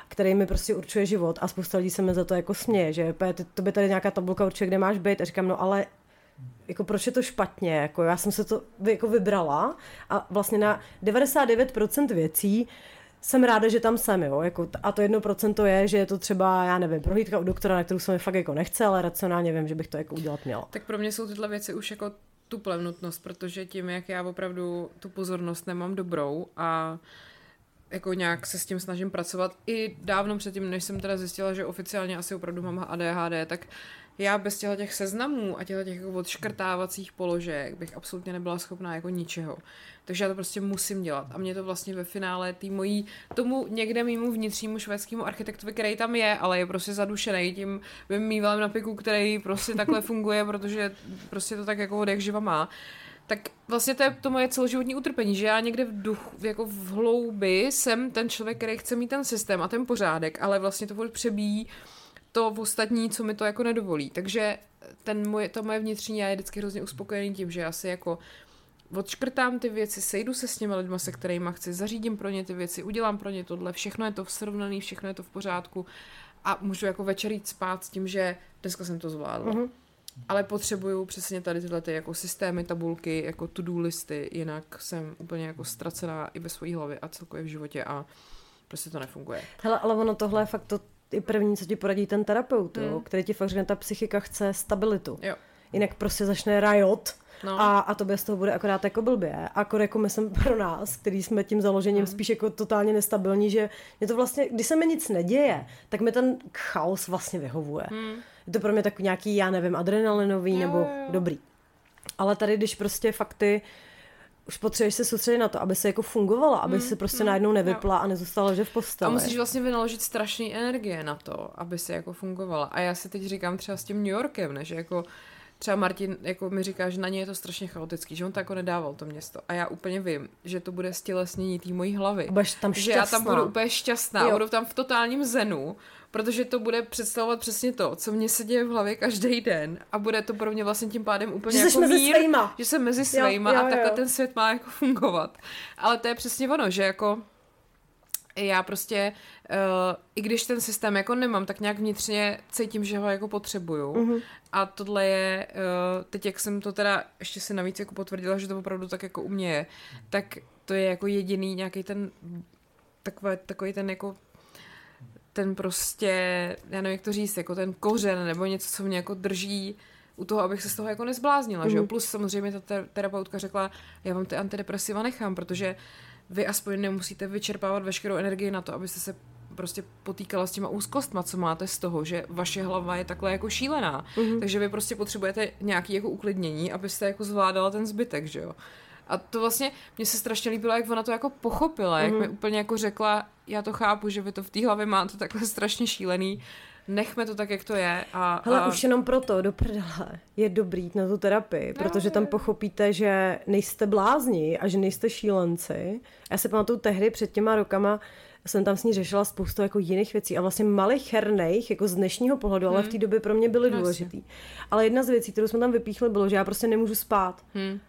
který mi prostě určuje život a spousta lidí se mi za to jako směje, že "Pe, ty- to by tady nějaká tabulka určuje, kde máš být. A říkám, no ale jako proč je to špatně, jako já jsem se to jako vybrala a vlastně na 99% věcí jsem ráda, že tam jsem, jo, jako, a to jedno procento je, že je to třeba, já nevím, prohlídka u doktora, na kterou se mi fakt jako nechce, ale racionálně vím, že bych to jako udělat měla. Tak pro mě jsou tyhle věci už jako tu plevnutnost, protože tím, jak já opravdu tu pozornost nemám dobrou a jako nějak se s tím snažím pracovat i dávno předtím, než jsem teda zjistila, že oficiálně asi opravdu mám ADHD, tak já bez těchto těch seznamů a těchto těch jako odškrtávacích položek bych absolutně nebyla schopná jako ničeho. Takže já to prostě musím dělat. A mě to vlastně ve finále tý mojí, tomu někde mýmu vnitřnímu švédskému architektovi, který tam je, ale je prostě zadušený tím mým mývalem na piku, který prostě takhle funguje, protože prostě to tak jako od jak živa má. Tak vlastně to je to moje celoživotní utrpení, že já někde v duchu, jako v hloubi jsem ten člověk, který chce mít ten systém a ten pořádek, ale vlastně to přebíjí to v ostatní, co mi to jako nedovolí. Takže ten moje, to moje vnitřní já je vždycky hrozně uspokojený tím, že já si jako odškrtám ty věci, sejdu se s těmi lidmi, se kterými chci, zařídím pro ně ty věci, udělám pro ně tohle, všechno je to srovnané, všechno je to v pořádku a můžu jako večer jít spát s tím, že dneska jsem to zvládla. Mhm. Ale potřebuju přesně tady tyhle ty jako systémy, tabulky, jako to-do listy, jinak jsem úplně jako ztracená i ve své hlavě a celkově v životě a prostě to nefunguje. Hele, ale ono tohle je fakt to i první, co ti poradí ten terapeut, jo, Hmm. který ti fakt řekne, ta psychika chce stabilitu. Jo. Jinak prostě začne rajot No. a, a to bez toho bude akorát jako blbě. Akor jako myslím pro nás, který jsme tím založením Hmm. spíš jako totálně nestabilní, že mě to vlastně, když se mi nic neděje, tak mi ten chaos vlastně vyhovuje. Je to pro mě takový nějaký, já nevím, adrenalinový Hmm. Jo, nebo jo, jo. dobrý. Ale tady, když prostě fakty už potřebuješ se soustředit na to, aby se jako fungovala, aby se prostě najednou nevypla a nezůstala, že v A posteli. musíš vlastně vynaložit strašné energie na to, aby si jako fungovala. A já si teď říkám třeba s tím New Yorkem, ne, že jako třeba Martin jako mi říká, že na ně je to strašně chaotický, že on to jako nedával to město. A já úplně vím, že to bude stělesnění té mojí hlavy. Budeš tam že já tam šťastná. budu úplně šťastná, Jo. budu tam v totálním zenu, protože to bude představovat přesně to, co mě se děje v hlavě každý den a bude to pro mě vlastně tím pádem úplně Že jako mezi mír, svejma. že jsem mezi Jo, svejma jo, a takhle jo. ten svět má jako fungovat. Ale to je přesně ono, že jako já prostě, uh, i když ten systém jako nemám, tak nějak vnitřně cítím, že ho jako potřebuju. Mhm. Mm-hmm. A tohle je, uh, teď jak jsem to teda ještě si navíc jako potvrdila, že to opravdu tak jako u mě je, tak to je jako jediný nějaký ten, takové, takový ten jako ten prostě, já nevím, jak to říct, jako ten kořen nebo něco, co mě jako drží u toho, abych se z toho jako nezbláznila, mm. že jo? Mhm. Plus samozřejmě ta te- terapeutka řekla, já vám ty antidepresiva nechám, protože vy aspoň nemusíte vyčerpávat veškerou energii na to, abyste se prostě potýkala s těma úzkostma, co máte z toho, že vaše hlava je takhle jako šílená. Mm-hmm. Takže vy prostě potřebujete nějaký jako uklidnění, abyste jako zvládala ten zbytek, že jo. A to vlastně, mně se strašně líbilo, jak ona to jako pochopila, mm-hmm. jak mi úplně jako řekla, já to chápu, že vy to v té hlavě máte takhle strašně šílený, nechme to tak, jak to je. A, Hele, a... už jenom proto, do prdele, je dobrý jít na tu terapii, protože tam pochopíte, že nejste blázni a že nejste šílenci. Já si pamatuju tehdy před těma rokama, jsem tam s ní řešila spoustu jako jiných věcí a vlastně malých herných, jako z dnešního pohledu, ale v té době pro mě byly No, důležitý. Ale jedna z věcí, kterou jsme tam vypíchli, bylo, že já prostě nemůžu spát. Hmm.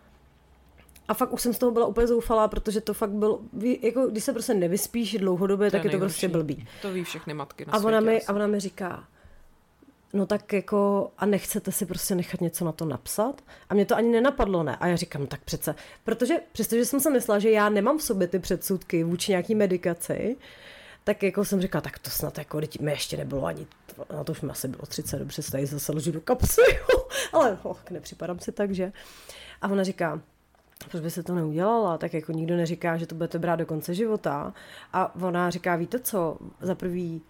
A fakt už jsem z toho byla úplně zoufalá, protože to fakt bylo, jako když se prostě nevyspíš dlouhodobě, tak je to prostě blbý. To ví všechny matky na A ona, mi, a ona mi říká, no tak jako, a nechcete si prostě nechat něco na to napsat? A mě to ani nenapadlo, ne? A já říkám, no tak přece, protože přestože jsem si myslela, že já nemám v sobě ty předsudky vůči nějaký medikaci, tak jako jsem říkala, tak to snad jako, teď mi ještě nebylo ani, na to už mi asi bylo 30, dobře se tady zase loží do kapsy, ale oh, nepřipadám si tak, že? A ona říká, proč by se to neudělala, tak jako nikdo neříká, že to budete brát do konce života. A ona říká, víte co, za prvý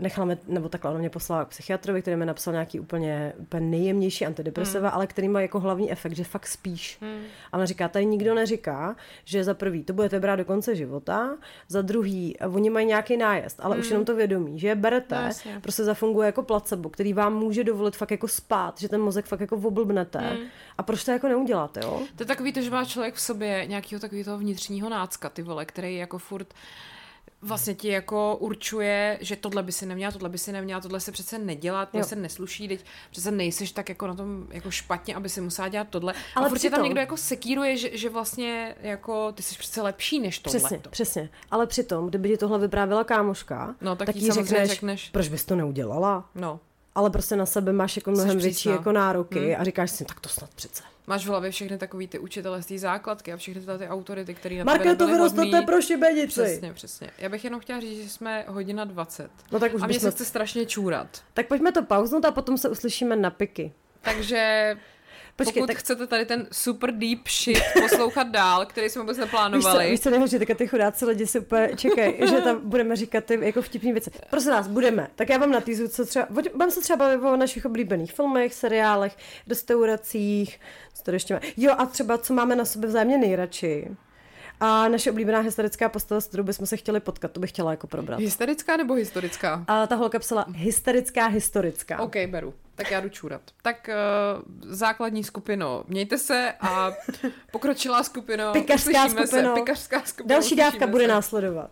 nechala mě, nebo takhle, ona mě poslala k psychiatrovi, který mi napsal nějaký úplně, úplně nejjemnější antidepresiva, mm. ale který má jako hlavní efekt, že fakt spíš. Mm. A ona říká, tady nikdo neříká, že za prvý to budete brát do konce života, za druhý, oni mají nějaký nájezd, ale mm. už hmm. jenom to vědomí, že je berete, no, prostě zafunguje jako placebo, který vám může dovolit fakt jako spát, že ten mozek fakt jako voblbnete. Mm. A proč to jako neuděláte, jo? To je takový to, že má člověk v sobě nějakého takového vnitřního nácka, ty vole, který jako furt vlastně ti jako určuje, že tohle by si neměla, tohle by si neměla, tohle se přece nedělá, tohle jo. se nesluší, teď přece nejseš tak jako na tom jako špatně, aby si musela dělat tohle. Ale a furt tam někdo jako sekíruje, že, že vlastně jako ty jsi přece lepší než tohle. Přesně, přesně. Ale přitom, kdyby ti tohle vyprávěla kámoška, no, tak, tak jí řekneš, řekneš, proč bys to neudělala? No. Ale prostě na sebe máš jako mnohem větší jako nároky hmm. a říkáš si, tak to snad přece máš v hlavě všechny takový ty učitele z té základky a všechny tyhle ty autority, které na Marke, to vyrostate pro šibenici. Přesně, přesně. Já bych jenom chtěla říct, že jsme hodina 20. No tak už a mě se chce strašně čůrat. Tak pojďme to pauznout a potom se uslyšíme na piky. Takže Počkej, Pokud tak... chcete tady ten super deep shit poslouchat dál, který jsme vůbec neplánovali. Víš co, víš co tak ty chudáci lidi si úplně čekají, že tam budeme říkat ty jako vtipný věci. Prosím nás, budeme. Tak já vám natýzu, co třeba, budeme se třeba bavit o našich oblíbených filmech, seriálech, restauracích, co to ještě má. Jo a třeba, co máme na sobě vzájemně nejradši. A naše oblíbená historická postava, s kterou bychom se chtěli potkat, to bych chtěla jako probrat. Hysterická nebo historická? A ta holka psala hysterická, historická. OK, beru. Tak já jdu čůrat. Tak uh, základní skupino, mějte se a pokročilá skupino, pikařská skupino, se. Pikařská skupino, Další dávka se. bude následovat.